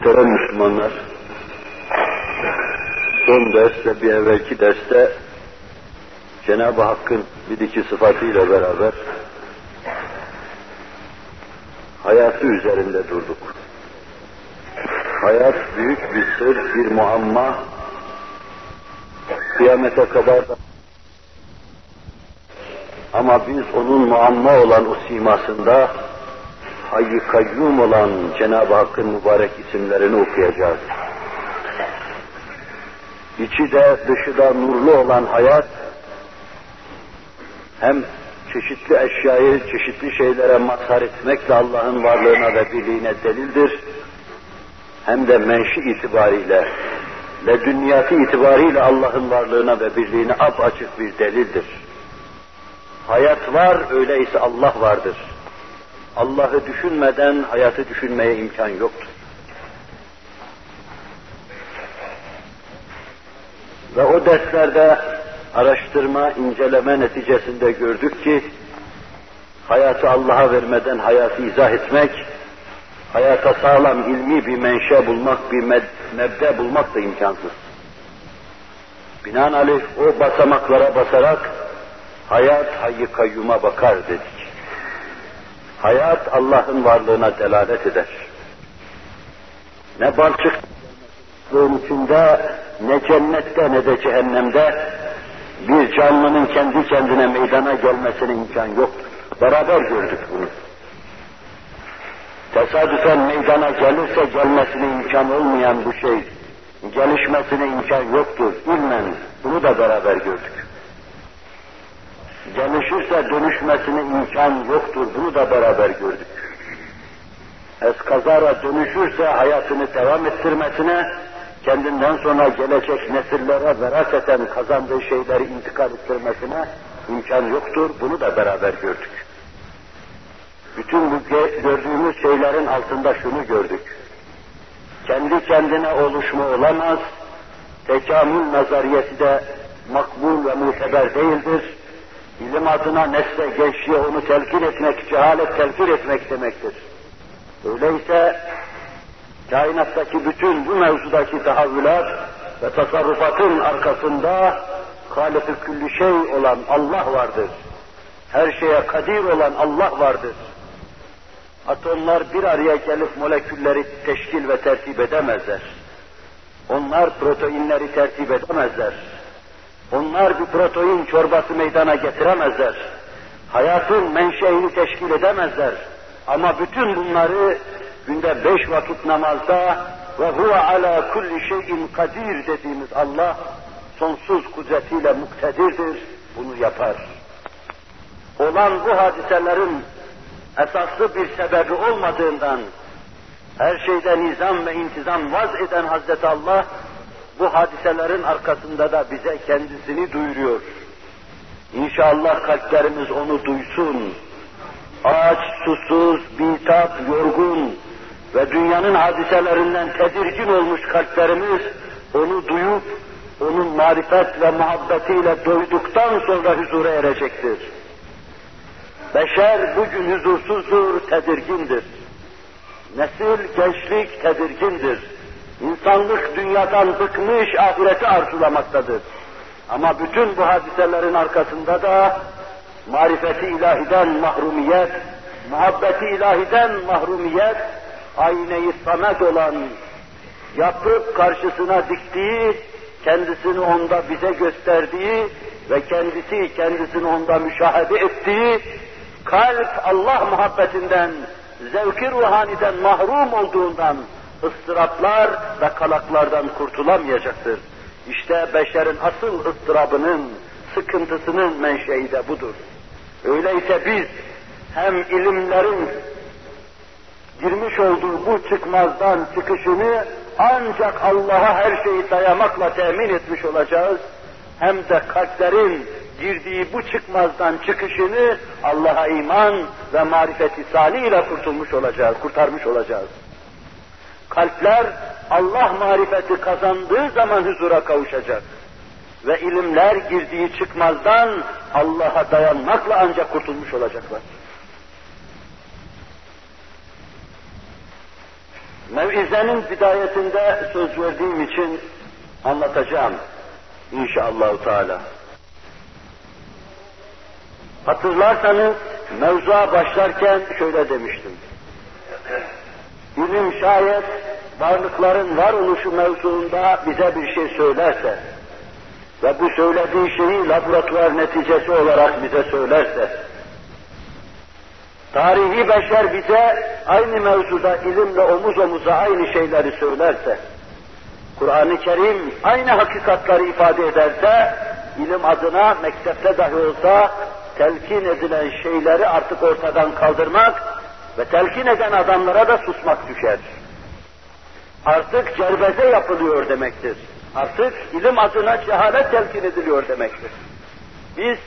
Muhterem Müslümanlar, son ders ve bir evvelki derste Cenab-ı Hakk'ın bir iki sıfatıyla beraber hayatı üzerinde durduk. Hayat büyük bir sır, bir muamma, kıyamete kadar da ama biz onun muamma olan o simasında hayy kayyum olan Cenab-ı Hakk'ın mübarek isimlerini okuyacağız. İçi de dışı da nurlu olan hayat hem çeşitli eşyayı çeşitli şeylere mazhar etmekle Allah'ın varlığına ve birliğine delildir. Hem de menşi itibariyle, ve dünyati itibariyle Allah'ın varlığına ve birliğine ap açık bir delildir. Hayat var, öyleyse Allah vardır. Allah'ı düşünmeden hayatı düşünmeye imkan yoktur. Ve o derslerde araştırma, inceleme neticesinde gördük ki hayatı Allah'a vermeden hayatı izah etmek, hayata sağlam ilmi bir menşe bulmak, bir mebde bulmak da imkansız. Binaenaleyh o basamaklara basarak hayat hayy kayyuma bakar dedik. Hayat Allah'ın varlığına delalet eder. Ne balçık içinde, ne cennette ne de cehennemde bir canlının kendi kendine meydana gelmesine imkan yoktur. Beraber gördük bunu. Tesadüfen meydana gelirse gelmesine imkan olmayan bu şey, gelişmesine imkan yoktur. İlmen bunu da beraber gördük gelişirse dönüşmesine imkan yoktur. Bunu da beraber gördük. Eskazara dönüşürse hayatını devam ettirmesine, kendinden sonra gelecek nesillere veraseten kazandığı şeyleri intikal ettirmesine imkan yoktur. Bunu da beraber gördük. Bütün bu gördüğümüz şeylerin altında şunu gördük. Kendi kendine oluşma olamaz, tekamül nazariyesi de makbul ve muteber değildir ilim adına nesle gençliğe onu telkin etmek, cehalet telkin etmek demektir. Öyleyse kainattaki bütün bu mevzudaki tahavvülat ve tasarrufatın arkasında Halik-i şey olan Allah vardır. Her şeye kadir olan Allah vardır. Atomlar bir araya gelip molekülleri teşkil ve tertip edemezler. Onlar proteinleri tertip edemezler onlar bir protein çorbası meydana getiremezler. Hayatın menşeini teşkil edemezler. Ama bütün bunları günde beş vakit namazda ve huve ala kulli şeyin kadir dediğimiz Allah sonsuz kudretiyle muktedirdir, bunu yapar. Olan bu hadiselerin esaslı bir sebebi olmadığından her şeyde nizam ve intizam vaz eden Hazreti Allah bu hadiselerin arkasında da bize kendisini duyuruyor. İnşallah kalplerimiz onu duysun. Aç, susuz, bitap, yorgun ve dünyanın hadiselerinden tedirgin olmuş kalplerimiz onu duyup onun marifet ve muhabbetiyle doyduktan sonra huzura erecektir. Beşer bugün huzursuzdur, tedirgindir. Nesil, gençlik tedirgindir İnsanlık dünyadan bıkmış, ahireti arzulamaktadır. Ama bütün bu hadiselerin arkasında da marifeti ilahiden mahrumiyet, muhabbeti ilahiden mahrumiyet, ayneyi samet olan, yapıp karşısına diktiği, kendisini onda bize gösterdiği ve kendisi kendisini onda müşahede ettiği, kalp Allah muhabbetinden, zevki ruhaniden mahrum olduğundan, ıstıraplar ve kalaklardan kurtulamayacaktır. İşte beşerin asıl ıstırabının, sıkıntısının menşei de budur. Öyleyse biz hem ilimlerin girmiş olduğu bu çıkmazdan çıkışını ancak Allah'a her şeyi dayamakla temin etmiş olacağız. Hem de kalplerin girdiği bu çıkmazdan çıkışını Allah'a iman ve marifeti salih ile kurtulmuş olacağız, kurtarmış olacağız. Kalpler Allah marifeti kazandığı zaman huzura kavuşacak. Ve ilimler girdiği çıkmazdan Allah'a dayanmakla ancak kurtulmuş olacaklar. Mevizenin bidayetinde söz verdiğim için anlatacağım inşallah Teala. Hatırlarsanız mevzuya başlarken şöyle demiştim. İlim şayet varlıkların varoluşu mevzuunda bize bir şey söylerse ve bu söylediği şeyi laboratuvar neticesi olarak bize söylerse, tarihi beşer bize aynı mevzuda ilimle omuz omuza aynı şeyleri söylerse, Kur'an-ı Kerim aynı hakikatları ifade ederse, ilim adına mektepte dahi olsa telkin edilen şeyleri artık ortadan kaldırmak ve telkin eden adamlara da susmak düşer. Artık cerbeze yapılıyor demektir. Artık ilim adına cehalet telkin ediliyor demektir. Biz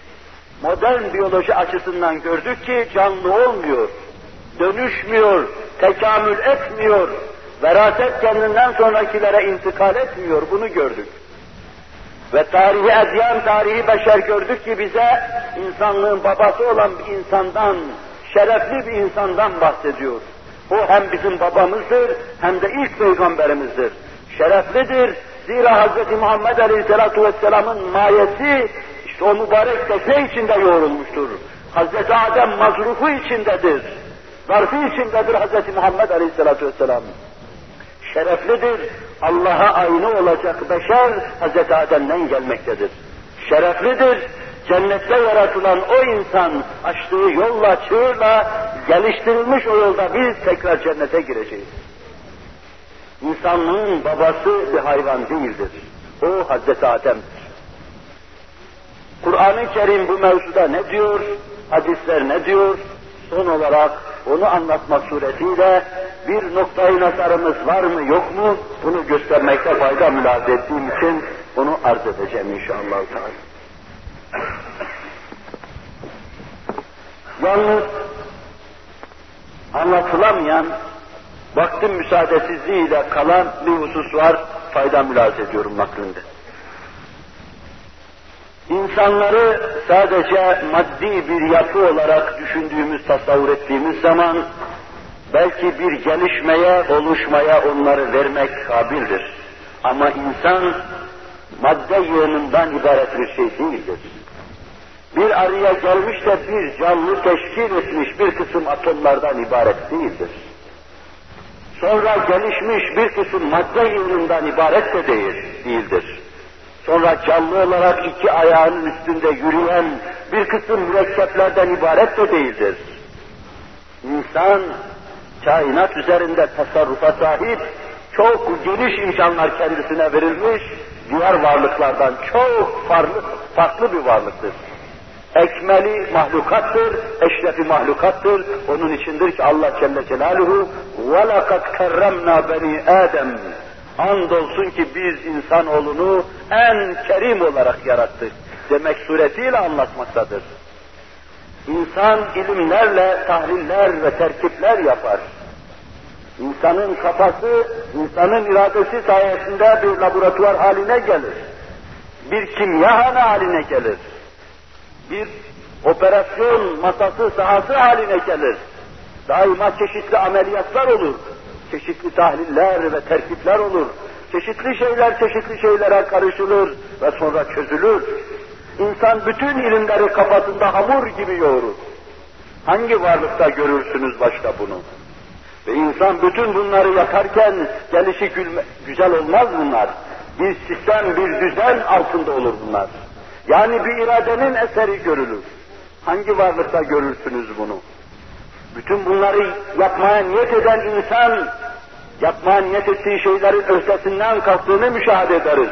modern biyoloji açısından gördük ki canlı olmuyor, dönüşmüyor, tekamül etmiyor, veraset kendinden sonrakilere intikal etmiyor, bunu gördük. Ve tarihi edyan, tarihi beşer gördük ki bize insanlığın babası olan bir insandan, şerefli bir insandan bahsediyor. O hem bizim babamızdır, hem de ilk peygamberimizdir. Şereflidir, zira Hz. Muhammed Aleyhisselatü Vesselam'ın mayesi, işte o mübarek tekne içinde yoğrulmuştur. Hz. Adem mazrufu içindedir. Zarfı içindedir Hz. Muhammed Aleyhisselatü Vesselam. Şereflidir, Allah'a aynı olacak beşer Hz. Adem'den gelmektedir. Şereflidir, cennette yaratılan o insan açtığı yolla, çığırla geliştirilmiş o yolda biz tekrar cennete gireceğiz. İnsanlığın babası bir hayvan değildir. O Hazreti Adem'dir. Kur'an-ı Kerim bu mevzuda ne diyor, hadisler ne diyor, son olarak onu anlatmak suretiyle bir noktayı nazarımız var mı yok mu bunu göstermekte fayda mülaz ettiğim için bunu arz edeceğim inşallah. Yalnız anlatılamayan vaktin müsaadesizliğiyle kalan bir husus var, fayda mülaz ediyorum naklinde. İnsanları sadece maddi bir yapı olarak düşündüğümüz, tasavvur ettiğimiz zaman belki bir gelişmeye, oluşmaya onları vermek kabildir. Ama insan madde yığınından ibaret bir şey değildir. Bir araya gelmiş de bir canlı teşkil etmiş bir kısım atomlardan ibaret değildir. Sonra gelişmiş bir kısım madde yığınından ibaret de değil, değildir. Sonra canlı olarak iki ayağının üstünde yürüyen bir kısım mürekkeplerden ibaret de değildir. İnsan kainat üzerinde tasarrufa sahip, çok geniş imkanlar kendisine verilmiş, diğer varlıklardan çok farklı, farklı bir varlıktır Ekmeli mahlukattır, eşrefi mahlukattır. Onun içindir ki Allah Celle Celaluhu وَلَقَدْ كَرَّمْنَا بَنِي آدَمٍ Andolsun ki biz insanoğlunu en kerim olarak yarattık demek suretiyle anlatmaktadır. İnsan ilimlerle tahliller ve terkipler yapar. İnsanın kafası, insanın iradesi sayesinde bir laboratuvar haline gelir. Bir kimyahane haline gelir. bir operasyon masası sahası haline gelir. Daima çeşitli ameliyatlar olur. Çeşitli tahliller ve terkipler olur. Çeşitli şeyler çeşitli şeylere karışılır ve sonra çözülür. İnsan bütün ilimleri kafasında hamur gibi yoğurur. Hangi varlıkta görürsünüz başka bunu? Ve insan bütün bunları yaparken gelişi güzel olmaz bunlar. Bir sistem, bir düzen altında olur bunlar. Yani bir iradenin eseri görülür. Hangi varlıkta görürsünüz bunu? Bütün bunları yapmaya niyet eden insan, yapmaya niyet ettiği şeylerin ötesinden kalktığını müşahede ederiz.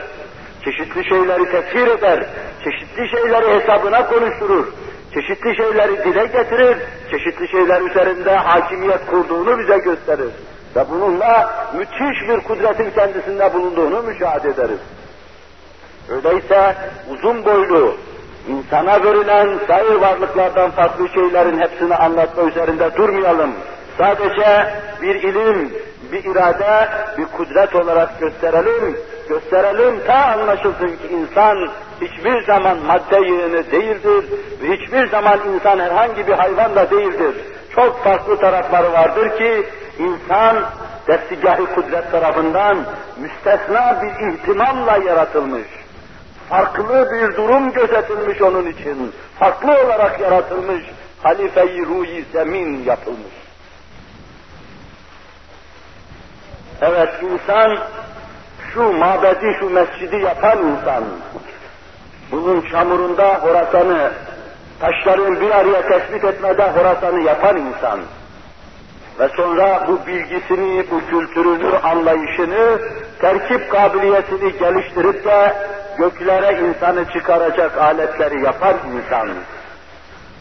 Çeşitli şeyleri tefsir eder, çeşitli şeyleri hesabına konuşturur, çeşitli şeyleri dile getirir, çeşitli şeyler üzerinde hakimiyet kurduğunu bize gösterir. Ve bununla müthiş bir kudretin kendisinde bulunduğunu müşahede ederiz. Öyleyse uzun boylu, insana verilen sair varlıklardan farklı şeylerin hepsini anlatma üzerinde durmayalım. Sadece bir ilim, bir irade, bir kudret olarak gösterelim. Gösterelim ta anlaşılsın ki insan hiçbir zaman madde yığını değildir ve hiçbir zaman insan herhangi bir hayvan da değildir. Çok farklı tarafları vardır ki insan destigahı kudret tarafından müstesna bir ihtimalla yaratılmış. Farklı bir durum gözetilmiş onun için. Farklı olarak yaratılmış. Halife-i ruhi zemin yapılmış. Evet insan şu mabedi, şu mescidi yapan insan, bunun çamurunda Horasan'ı, taşların bir araya tespit etmede Horasan'ı yapan insan ve sonra bu bilgisini, bu kültürünü, anlayışını, terkip kabiliyetini geliştirip de göklere insanı çıkaracak aletleri yapan insan,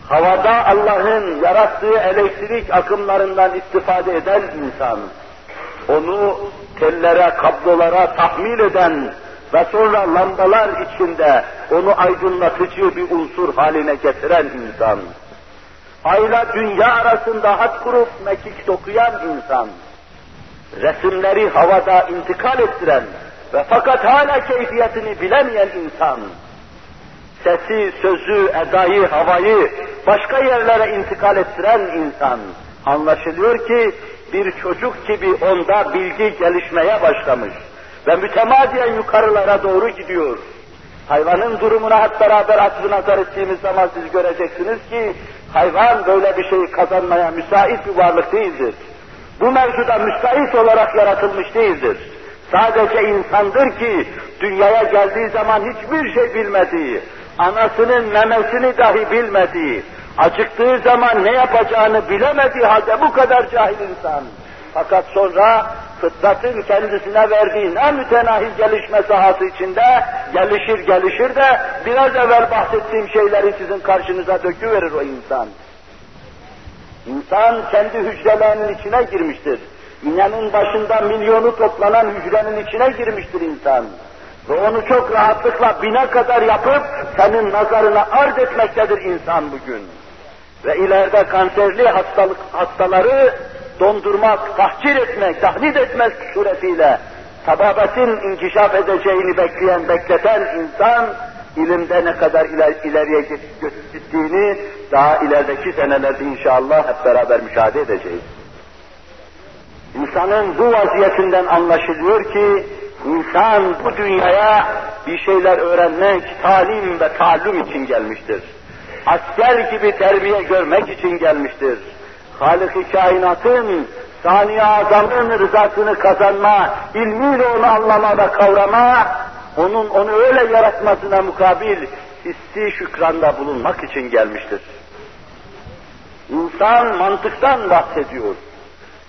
havada Allah'ın yarattığı elektrik akımlarından istifade eden insan, onu tellere, kablolara tahmil eden ve sonra lambalar içinde onu aydınlatıcı bir unsur haline getiren insan. Ayla dünya arasında hat kurup mekik dokuyan insan. Resimleri havada intikal ettiren ve fakat hala keyfiyetini bilemeyen insan. Sesi, sözü, edayı, havayı başka yerlere intikal ettiren insan. Anlaşılıyor ki bir çocuk gibi onda bilgi gelişmeye başlamış ve mütemadiyen yukarılara doğru gidiyor. Hayvanın durumuna hep beraber atfı nazar ettiğimiz zaman siz göreceksiniz ki hayvan böyle bir şeyi kazanmaya müsait bir varlık değildir. Bu mevzuda müsait olarak yaratılmış değildir. Sadece insandır ki dünyaya geldiği zaman hiçbir şey bilmediği, anasının memesini dahi bilmediği, acıktığı zaman ne yapacağını bilemediği halde bu kadar cahil insan. Fakat sonra fıtratın kendisine verdiği ne mütenahi gelişme sahası içinde gelişir gelişir de biraz evvel bahsettiğim şeyleri sizin karşınıza döküverir o insan. İnsan kendi hücrelerinin içine girmiştir. İğnenin başında milyonu toplanan hücrenin içine girmiştir insan. Ve onu çok rahatlıkla bine kadar yapıp senin nazarına arz etmektedir insan bugün. Ve ileride kanserli hastalık, hastaları dondurmak, tahcir etmek, tahdit etmek suretiyle tababetin inkişaf edeceğini bekleyen, bekleten insan ilimde ne kadar iler, ileriye gittiğini daha ilerideki senelerde inşallah hep beraber müşahede edeceğiz. İnsanın bu vaziyetinden anlaşılıyor ki insan bu dünyaya bir şeyler öğrenmek, talim ve taallüm için gelmiştir. Asker gibi terbiye görmek için gelmiştir. Halik-i kainatın, sani azamın rızasını kazanma, ilmiyle onu anlama ve kavrama, onun onu öyle yaratmasına mukabil hissi şükranda bulunmak için gelmiştir. İnsan mantıktan bahsediyor.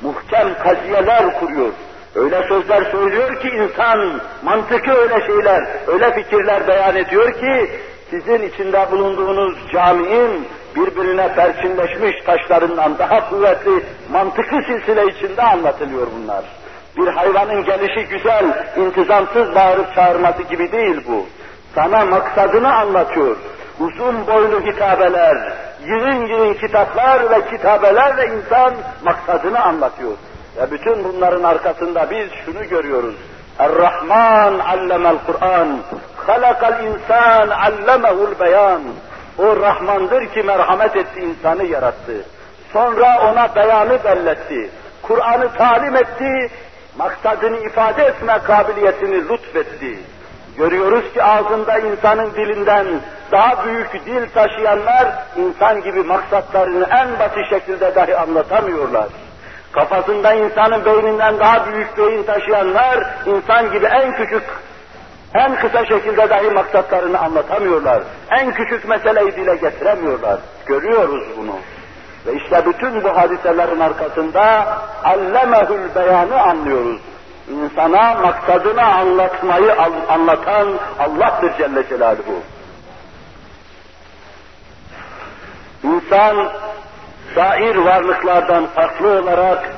Muhkem kaziyeler kuruyor. Öyle sözler söylüyor ki insan, mantıkı öyle şeyler, öyle fikirler beyan ediyor ki, sizin içinde bulunduğunuz caminin birbirine perçinleşmiş taşlarından daha kuvvetli mantıklı silsile içinde anlatılıyor bunlar. Bir hayvanın gelişi güzel, intizamsız bağırıp çağırması gibi değil bu. Sana maksadını anlatıyor. Uzun boylu hitabeler, yığın yığın kitaplar ve kitabelerle insan maksadını anlatıyor. Ve bütün bunların arkasında biz şunu görüyoruz. Er-Rahman allemel Kur'an, halakal insan allemehul beyan. O Rahmandır ki merhamet etti, insanı yarattı. Sonra ona beyanı belletti. Kur'an'ı talim etti, maksadını ifade etme kabiliyetini lütfetti. Görüyoruz ki ağzında insanın dilinden daha büyük dil taşıyanlar insan gibi maksatlarını en basit şekilde dahi anlatamıyorlar. Kafasında insanın beyninden daha büyük beyin taşıyanlar insan gibi en küçük en kısa şekilde dahi maksatlarını anlatamıyorlar. En küçük meseleyi dile getiremiyorlar. Görüyoruz bunu. Ve işte bütün bu hadiselerin arkasında allemehül beyanı anlıyoruz. İnsana maksadını anlatmayı anlatan Allah'tır Celle Celaluhu. İnsan sair varlıklardan farklı olarak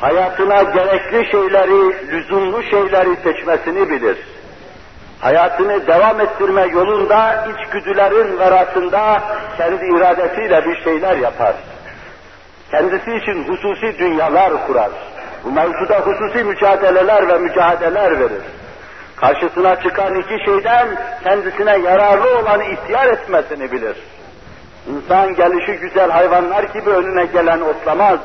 hayatına gerekli şeyleri, lüzumlu şeyleri seçmesini bilir. Hayatını devam ettirme yolunda içgüdülerin verasında kendi iradesiyle bir şeyler yapar. Kendisi için hususi dünyalar kurar. Bu mevzuda hususi mücadeleler ve mücadeleler verir. Karşısına çıkan iki şeyden kendisine yararlı olanı ihtiyar etmesini bilir. İnsan gelişi güzel hayvanlar gibi önüne gelen otlamaz.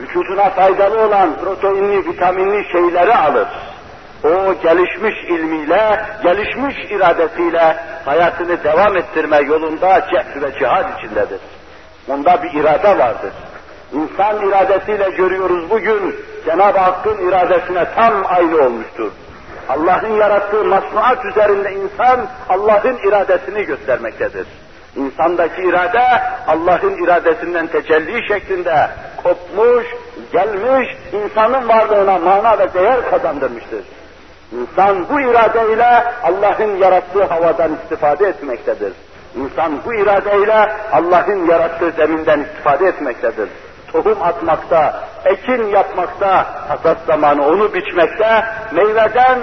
vücuduna faydalı olan proteinli, vitaminli şeyleri alır. O gelişmiş ilmiyle, gelişmiş iradesiyle hayatını devam ettirme yolunda cehd ve cihad içindedir. Onda bir irade vardır. İnsan iradesiyle görüyoruz bugün, Cenab-ı Hakk'ın iradesine tam aynı olmuştur. Allah'ın yarattığı masnuat üzerinde insan Allah'ın iradesini göstermektedir. İnsandaki irade Allah'ın iradesinden tecelli şeklinde kopmuş, gelmiş, insanın varlığına mana ve değer kazandırmıştır. İnsan bu iradeyle Allah'ın yarattığı havadan istifade etmektedir. İnsan bu iradeyle Allah'ın yarattığı zeminden istifade etmektedir. Tohum atmakta, ekin yapmakta, hasat zamanı onu biçmekte, meyveden,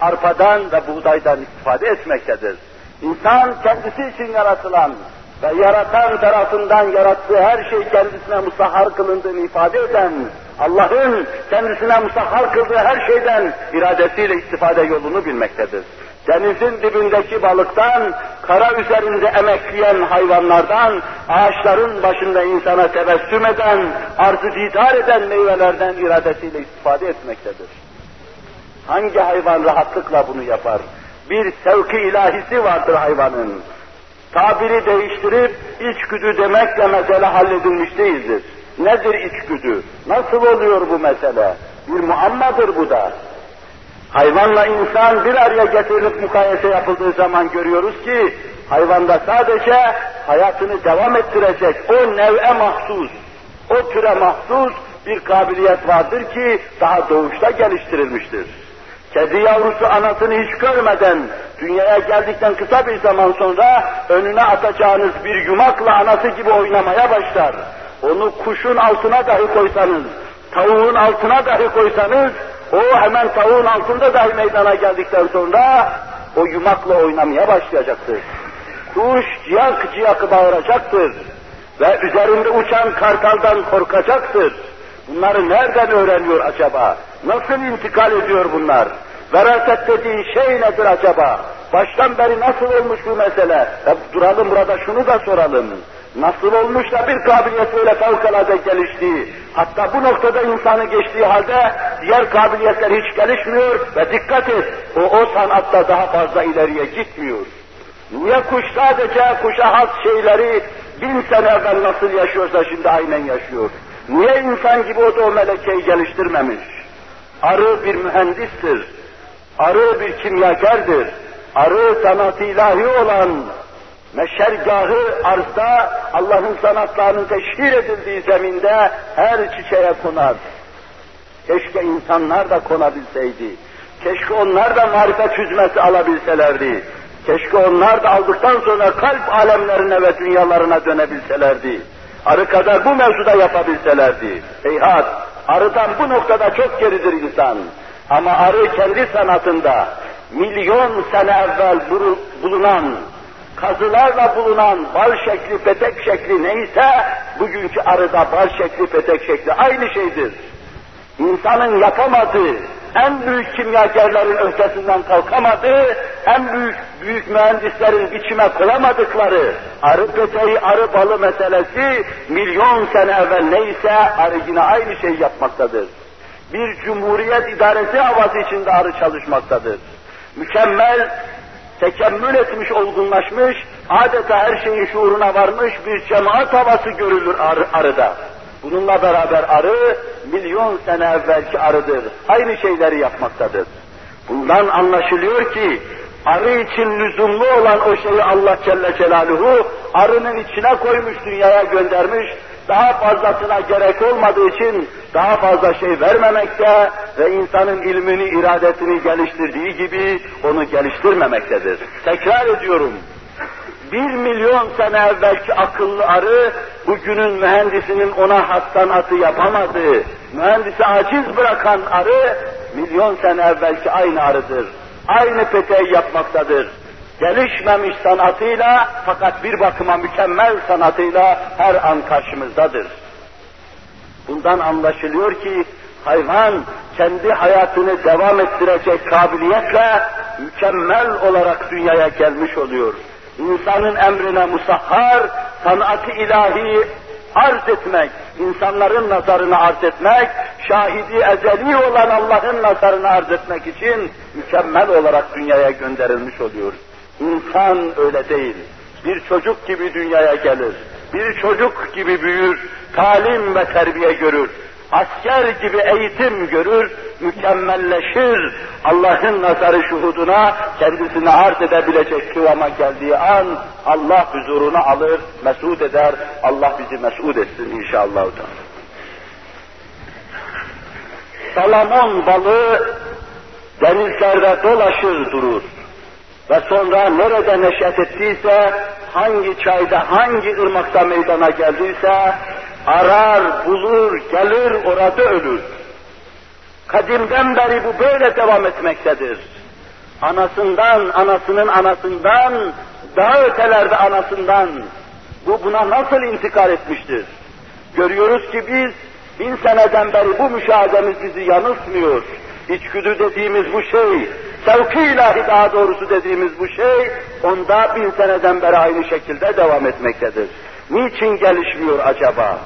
arpadan ve buğdaydan istifade etmektedir. İnsan kendisi için yaratılan ve yaratan tarafından yarattığı her şey kendisine musahhar kılındığını ifade eden, Allah'ın kendisine musahhar kıldığı her şeyden iradesiyle istifade yolunu bilmektedir. Denizin dibindeki balıktan, kara üzerinde emekleyen hayvanlardan, ağaçların başında insana tebessüm eden, arzı didar eden meyvelerden iradesiyle istifade etmektedir. Hangi hayvan rahatlıkla bunu yapar? Bir sevki ilahisi vardır hayvanın. Tabiri değiştirip içgüdü demekle mesele halledilmiş değildir. Nedir içgüdü? Nasıl oluyor bu mesele? Bir muammadır bu da. Hayvanla insan bir araya getirilip mukayese yapıldığı zaman görüyoruz ki hayvanda sadece hayatını devam ettirecek o nev'e mahsus, o türe mahsus bir kabiliyet vardır ki daha doğuşta geliştirilmiştir. Kedi yavrusu anasını hiç görmeden dünyaya geldikten kısa bir zaman sonra önüne atacağınız bir yumakla anası gibi oynamaya başlar. Onu kuşun altına dahi koysanız, tavuğun altına dahi koysanız, o hemen tavuğun altında dahi meydana geldikten sonra o yumakla oynamaya başlayacaktır. Kuş ciyak ciyak bağıracaktır ve üzerinde uçan kartaldan korkacaktır. Bunları nereden öğreniyor acaba? Nasıl intikal ediyor bunlar? Veraset dediğin şey nedir acaba? Baştan beri nasıl olmuş bu mesele? E, duralım burada şunu da soralım. Nasıl olmuş da bir kabiliyet böyle fevkalade gelişti? Hatta bu noktada insanı geçtiği halde diğer kabiliyetler hiç gelişmiyor ve dikkat et, o, o sanatta daha fazla ileriye gitmiyor. Niye kuş sadece kuşa has şeyleri bin sene evvel nasıl yaşıyorsa şimdi aynen yaşıyor? Niye insan gibi o da o melekeyi geliştirmemiş? Arı bir mühendistir, arı bir kimyagerdir, arı sanat ilahi olan meşergahı arzda Allah'ın sanatlarının teşhir edildiği zeminde her çiçeğe konar. Keşke insanlar da konabilseydi. Keşke onlar da marifet hüzmesi alabilselerdi. Keşke onlar da aldıktan sonra kalp alemlerine ve dünyalarına dönebilselerdi. Arı kadar bu mevzuda yapabilselerdi. Heyhat, arıdan bu noktada çok geridir insan. Ama arı kendi sanatında milyon sene evvel bulunan kazılarla bulunan bal şekli, petek şekli neyse, bugünkü arıda bal şekli, petek şekli aynı şeydir. İnsanın yapamadığı, en büyük kimyagerlerin ötesinden kalkamadığı, en büyük büyük mühendislerin içime koyamadıkları arı peteği, arı balı meselesi milyon sene evvel neyse arı yine aynı şeyi yapmaktadır. Bir cumhuriyet idaresi havası içinde arı çalışmaktadır. Mükemmel tekemmül etmiş, olgunlaşmış, adeta her şeyin şuuruna varmış bir cemaat havası görülür arı, arıda. Bununla beraber arı, milyon sene evvelki arıdır. Aynı şeyleri yapmaktadır. Bundan anlaşılıyor ki, arı için lüzumlu olan o şeyi Allah Celle Celaluhu, arının içine koymuş, dünyaya göndermiş, daha fazlasına gerek olmadığı için daha fazla şey vermemekte ve insanın ilmini, iradesini geliştirdiği gibi onu geliştirmemektedir. Tekrar ediyorum, bir milyon sene evvelki akıllı arı, bugünün mühendisinin ona has sanatı yapamadığı, mühendisi aciz bırakan arı, milyon sene evvelki aynı arıdır. Aynı peteği yapmaktadır gelişmemiş sanatıyla fakat bir bakıma mükemmel sanatıyla her an karşımızdadır. Bundan anlaşılıyor ki hayvan kendi hayatını devam ettirecek kabiliyetle mükemmel olarak dünyaya gelmiş oluyor. İnsanın emrine musahhar, sanatı ilahi arz etmek, insanların nazarını arz etmek, şahidi ezeli olan Allah'ın nazarını arz etmek için mükemmel olarak dünyaya gönderilmiş oluyor. İnsan öyle değil. Bir çocuk gibi dünyaya gelir. Bir çocuk gibi büyür, talim ve terbiye görür asker gibi eğitim görür, mükemmelleşir. Allah'ın nazarı şuhuduna kendisini arz edebilecek kıvama geldiği an Allah huzuruna alır, mesud eder. Allah bizi mesud etsin inşallah. Salamon balığı denizlerde dolaşır durur. Ve sonra nerede neşet ettiyse, hangi çayda, hangi ırmakta meydana geldiyse, arar, bulur, gelir, orada ölür. Kadimden beri bu böyle devam etmektedir. Anasından, anasının anasından, daha ötelerde anasından, bu buna nasıl intikal etmiştir? Görüyoruz ki biz, bin seneden beri bu müşahedemiz bizi yanıltmıyor. İçgüdü dediğimiz bu şey, sevki ilahi daha doğrusu dediğimiz bu şey, onda bin seneden beri aynı şekilde devam etmektedir. Niçin gelişmiyor acaba?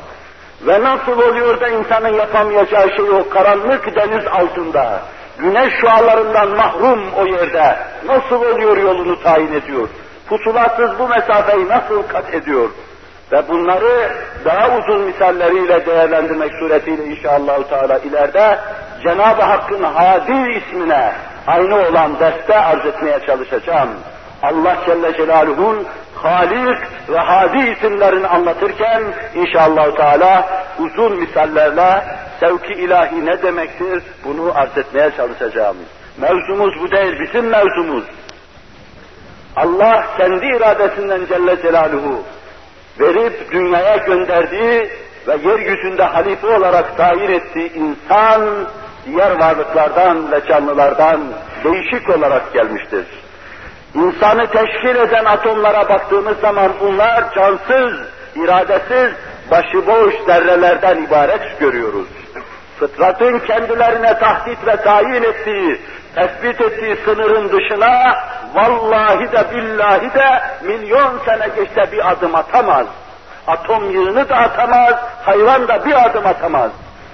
Ve nasıl oluyor da insanın yapamayacağı şey o karanlık deniz altında, güneş şualarından mahrum o yerde, nasıl oluyor yolunu tayin ediyor? Pusulatsız bu mesafeyi nasıl kat ediyor? Ve bunları daha uzun misalleriyle değerlendirmek suretiyle inşallah Teala ileride Cenab-ı Hakk'ın Hadi ismine aynı olan derste arz etmeye çalışacağım. Allah Celle Celaluhu'nun Halik ve Hadi isimlerini anlatırken inşallah Teala uzun misallerle sevki ilahi ne demektir bunu arz etmeye çalışacağım. Mevzumuz bu değil, bizim mevzumuz. Allah kendi iradesinden Celle Celaluhu verip dünyaya gönderdiği ve yeryüzünde halife olarak tayin ettiği insan diğer varlıklardan ve canlılardan değişik olarak gelmiştir. İnsanı teşkil eden atomlara baktığımız zaman bunlar cansız, iradesiz, başıboş zerrelerden ibaret görüyoruz. Fıtratın kendilerine tahdit ve tayin ettiği, tespit ettiği sınırın dışına vallahi de billahi de milyon sene geçse bir adım atamaz. Atom yığını da atamaz, hayvan da bir adım atamaz.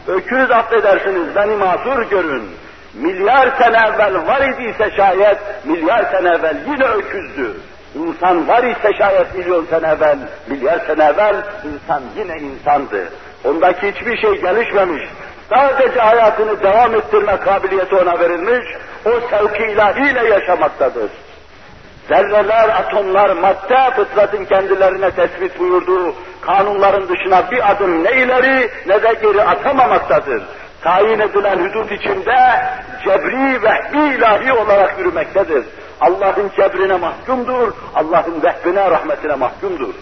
Öküz affedersiniz, beni mazur görün milyar sene evvel var idiyse şayet, milyar sene evvel yine öküzdü. İnsan var ise şayet milyon sene evvel, milyar sene evvel insan yine insandı. Ondaki hiçbir şey gelişmemiş. Sadece hayatını devam ettirme kabiliyeti ona verilmiş, o sevki ilahiyle yaşamaktadır. Zerreler, atomlar, madde fıtratın kendilerine tespit buyurduğu kanunların dışına bir adım ne ileri ne de geri atamamaktadır tayin edilen hudut içinde cebri vehbi ilahi olarak yürümektedir. Allah'ın cebrine mahkumdur, Allah'ın vehbine, rahmetine mahkumdur.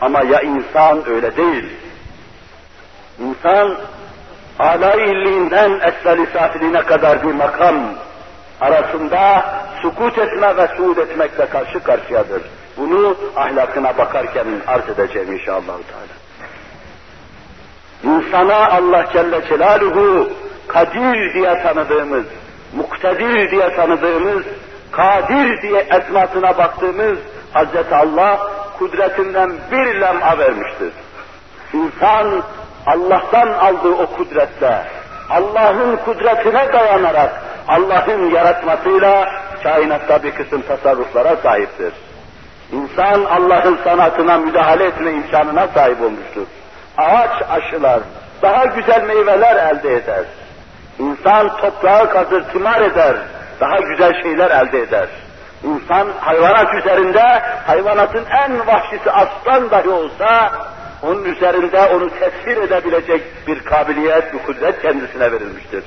Ama ya insan öyle değil. İnsan âlâ illiğinden safiliğine kadar bir makam arasında sukut etme ve suud etmekle karşı karşıyadır. Bunu ahlakına bakarken arz edeceğim inşallah. Teala. İnsana Allah Celle Celaluhu kadir diye tanıdığımız, muktedir diye tanıdığımız, kadir diye esmasına baktığımız Hz. Allah kudretinden bir lem'a vermiştir. İnsan Allah'tan aldığı o kudretle, Allah'ın kudretine dayanarak, Allah'ın yaratmasıyla kainatta bir kısım tasarruflara sahiptir. İnsan Allah'ın sanatına müdahale etme imkanına sahip olmuştur ağaç aşılar, daha güzel meyveler elde eder. İnsan toprağı kazır, tımar eder, daha güzel şeyler elde eder. İnsan hayvanat üzerinde, hayvanatın en vahşisi aslan dahi olsa, onun üzerinde onu tesir edebilecek bir kabiliyet, bir kudret kendisine verilmiştir.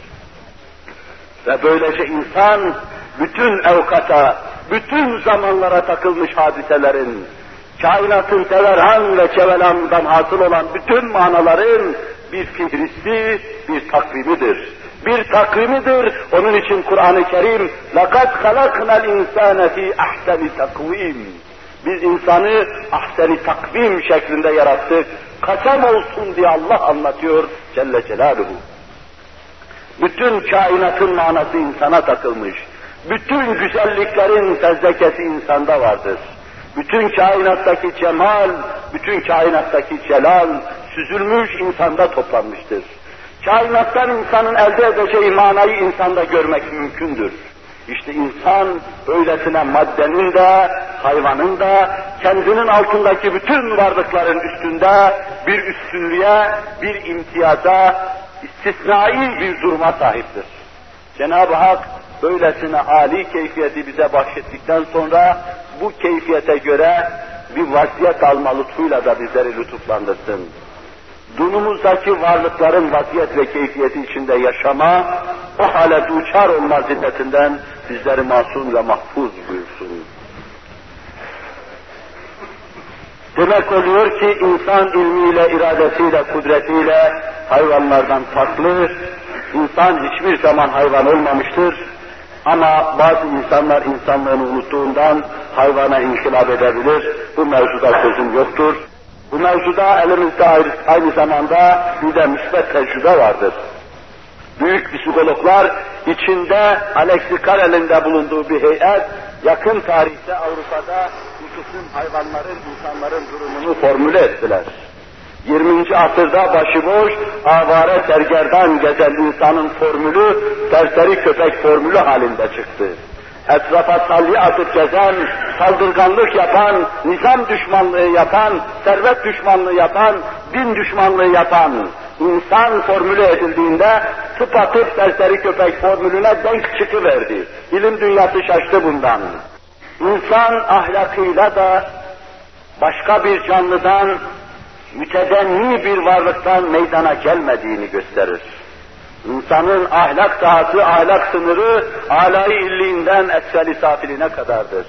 Ve böylece insan bütün evkata, bütün zamanlara takılmış hadiselerin, kainatın teverhan ve çevelandan hasıl olan bütün manaların bir fihristi, bir takvimidir. Bir takvimidir. Onun için Kur'an-ı Kerim لَقَدْ خَلَقْنَا الْاِنْسَانَ ف۪ي اَحْسَنِ takvim. Biz insanı ahseni takvim şeklinde yarattık. Kasam olsun diye Allah anlatıyor Celle Celaluhu. Bütün kainatın manası insana takılmış. Bütün güzelliklerin fezlekesi insanda vardır bütün kainattaki cemal, bütün kainattaki celal, süzülmüş insanda toplanmıştır. Kainattan insanın elde edeceği manayı insanda görmek mümkündür. İşte insan öylesine maddenin de, hayvanın da, kendinin altındaki bütün varlıkların üstünde bir üstünlüğe, bir imtiyaza, istisnai bir duruma sahiptir. Cenab-ı Hak böylesine âli keyfiyeti bize bahşettikten sonra bu keyfiyete göre bir vaziyet alma lütfuyla da bizleri lütuflandırsın. Dunumuzdaki varlıkların vaziyet ve keyfiyeti içinde yaşama, o hale duçar olma ziddetinden bizleri masum ve mahfuz buyursun. Demek oluyor ki insan ilmiyle, iradesiyle, kudretiyle hayvanlardan farklı, insan hiçbir zaman hayvan olmamıştır. Ama bazı insanlar insanlığını unuttuğundan hayvana inkılap edebilir. Bu mevzuda sözüm yoktur. Bu mevzuda elimizde aynı zamanda bir de müsbet tecrübe vardır. Büyük psikologlar içinde Alexi Karel'in bulunduğu bir heyet yakın tarihte Avrupa'da hususun hayvanların, insanların durumunu formüle ettiler. 20. asırda başıboş, avare sergerdan gezen insanın formülü, serseri köpek formülü halinde çıktı. Etrafa salya atıp gezen, saldırganlık yapan, nizam düşmanlığı yapan, servet düşmanlığı yapan, din düşmanlığı yapan, insan formülü edildiğinde tıpatıp serseri köpek formülüne denk çıkıverdi. İlim dünyası şaştı bundan. İnsan ahlakıyla da başka bir canlıdan mütedenni bir varlıktan meydana gelmediğini gösterir. İnsanın ahlak sahası, ahlak sınırı alay illiğinden esfel safiline kadardır.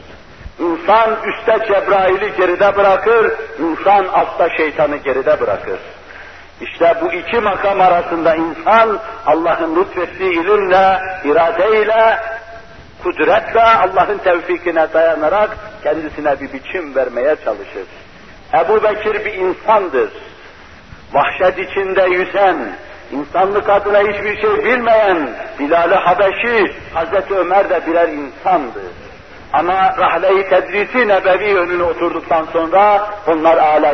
İnsan üstte Cebrail'i geride bırakır, insan altta şeytanı geride bırakır. İşte bu iki makam arasında insan Allah'ın lütfettiği ilimle, iradeyle, kudretle Allah'ın tevfikine dayanarak kendisine bir biçim vermeye çalışır. Ebu Bekir bir insandır. Vahşet içinde yüzen, insanlık adına hiçbir şey bilmeyen Bilal-i Habeşi, Hazreti Ömer de birer insandı. Ama rahle-i tedrisi nebevi önüne oturduktan sonra onlar âlâ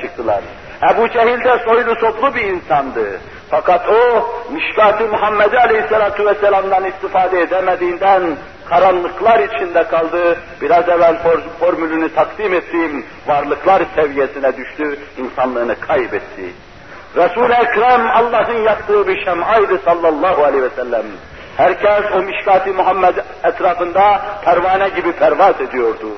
çıktılar. Ebu Cehil de soylu soplu bir insandı. Fakat o, Mişkat-ı Muhammed Aleyhisselatü Vesselam'dan istifade edemediğinden karanlıklar içinde kaldı. Biraz evvel formülünü takdim ettiğim varlıklar seviyesine düştü, insanlığını kaybetti. Resul-i Ekrem Allah'ın yaktığı bir şem'aydı sallallahu aleyhi ve sellem. Herkes o mişkat-i Muhammed etrafında pervane gibi pervaz ediyordu.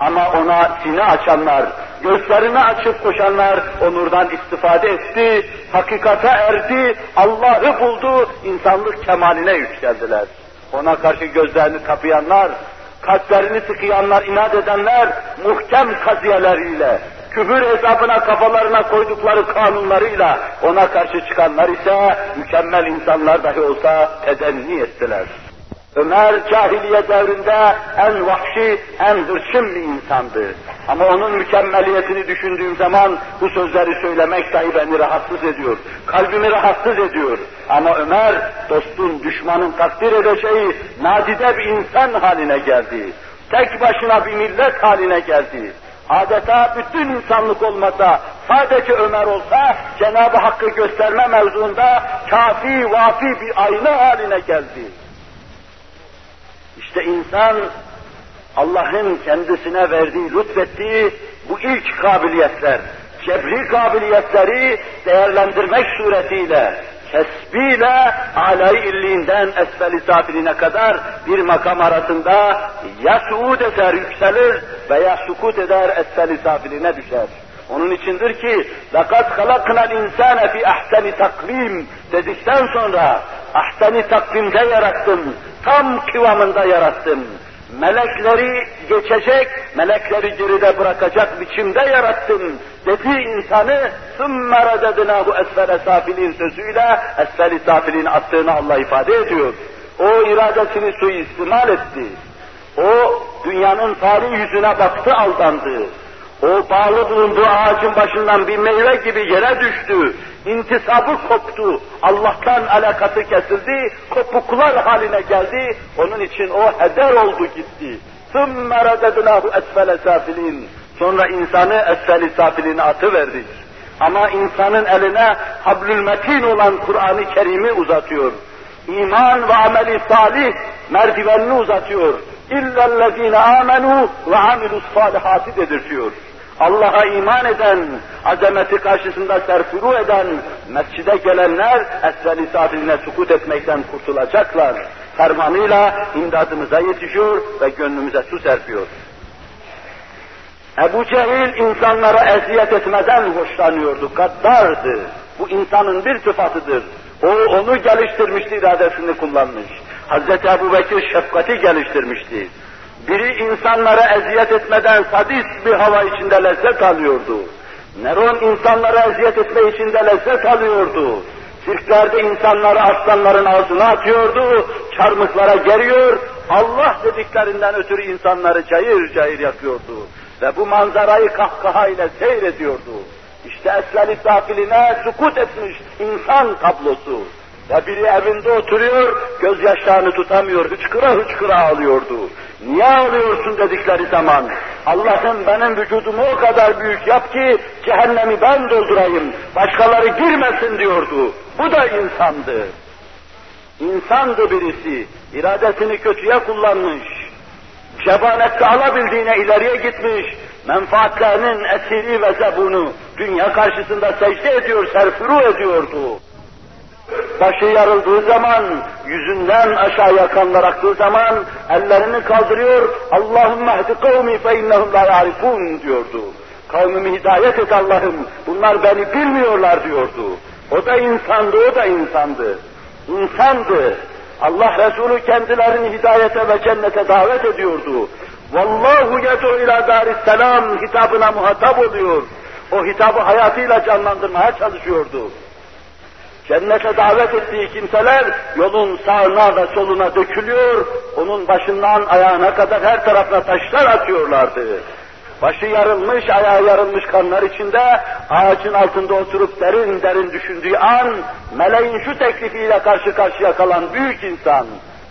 Ama ona sine açanlar, gözlerini açıp koşanlar onurdan istifade etti, hakikate erdi, Allah'ı buldu, insanlık kemaline yükseldiler. Ona karşı gözlerini kapayanlar, kalplerini tıkayanlar, inat edenler, muhkem kaziyeleriyle, küfür hesabına kafalarına koydukları kanunlarıyla ona karşı çıkanlar ise mükemmel insanlar dahi olsa tedenni ettiler. Ömer cahiliye devrinde en vahşi, en hırçın bir insandı. Ama onun mükemmeliyetini düşündüğüm zaman bu sözleri söylemek dahi beni rahatsız ediyor. Kalbimi rahatsız ediyor. Ama Ömer dostun, düşmanın takdir edeceği nadide bir insan haline geldi. Tek başına bir millet haline geldi. Adeta bütün insanlık olmasa, sadece Ömer olsa Cenab-ı Hakk'ı gösterme mevzuunda kafi, vafi bir ayna haline geldi. İşte insan Allah'ın kendisine verdiği, lütfettiği bu ilk kabiliyetler, cebri kabiliyetleri değerlendirmek suretiyle, kesbiyle alay illiğinden esfel safiline kadar bir makam arasında ya suud eder, yükselir veya sukut eder, esfel safiline düşer. Onun içindir ki لَقَدْ خَلَقْنَا الْاِنْسَانَ فِي اَحْسَنِ takvim dedikten sonra ahseni takvimde yarattım, tam kıvamında yarattım. melekleri geçecek, melekleri geride bırakacak biçimde yarattım dedi insanı ثُمَّ رَدَدْنَاهُ اَسْفَلَ سَافِلِينَ sözüyle esfel safilin attığını Allah ifade ediyor. O iradesini suistimal etti. O dünyanın tarih yüzüne baktı aldandı. O bağlı bulunduğu ağacın başından bir meyve gibi yere düştü. İntisabı koptu. Allah'tan alakası kesildi. Kopuklar haline geldi. Onun için o heder oldu gitti. ثُمَّ رَدَدْنَاهُ اَسْفَلَ سَافِلِينَ Sonra insanı esfel-i safiline atıverdik. Ama insanın eline hablül metin olan Kur'an-ı Kerim'i uzatıyor. İman ve ameli salih merdivenini uzatıyor. اِلَّا الَّذ۪ينَ آمَنُوا وَعَمِلُوا الصَّالِحَاتِ dedirtiyor. Allah'a iman eden, azameti karşısında serfuru eden, mescide gelenler esveli safiline sukut etmekten kurtulacaklar. Fermanıyla imdadımıza yetişiyor ve gönlümüze su serpiyor. Ebu Cehil insanlara eziyet etmeden hoşlanıyordu, gaddardı. Bu insanın bir sıfatıdır. O onu geliştirmişti, iradesini kullanmış. Hazreti Ebu Bekir şefkati geliştirmişti. Biri insanlara eziyet etmeden sadist bir hava içinde lezzet alıyordu. Neron insanlara eziyet etme içinde lezzet alıyordu. Sirklerde insanları aslanların ağzına atıyordu, çarmıklara geriyor, Allah dediklerinden ötürü insanları cayır cayır yakıyordu. Ve bu manzarayı kahkahayla seyrediyordu. İşte esveli safiline sukut etmiş insan tablosu. Ve biri evinde oturuyor, gözyaşlarını tutamıyor, hıçkıra hıçkıra ağlıyordu. Niye ağlıyorsun dedikleri zaman, Allah'ım benim vücudumu o kadar büyük yap ki cehennemi ben doldurayım, başkaları girmesin diyordu. Bu da insandı. İnsandı birisi, iradesini kötüye kullanmış, cebanette alabildiğine ileriye gitmiş, menfaatlerinin esiri ve zebunu dünya karşısında secde ediyor, serfuru ediyordu. Başı yarıldığı zaman, yüzünden aşağıya kanlar aktığı zaman ellerini kaldırıyor, Allahümme hdi kavmi fe innehum la diyordu. Kavmimi hidayet et Allah'ım, bunlar beni bilmiyorlar diyordu. O da insandı, o da insandı. İnsandı. Allah Resulü kendilerini hidayete ve cennete davet ediyordu. Vallahu yed'u ila daris selam hitabına muhatap oluyor. O hitabı hayatıyla canlandırmaya çalışıyordu. Cennete davet ettiği kimseler yolun sağına ve soluna dökülüyor, onun başından ayağına kadar her tarafına taşlar atıyorlardı. Başı yarılmış, ayağı yarılmış kanlar içinde ağacın altında oturup derin derin düşündüğü an meleğin şu teklifiyle karşı karşıya kalan büyük insan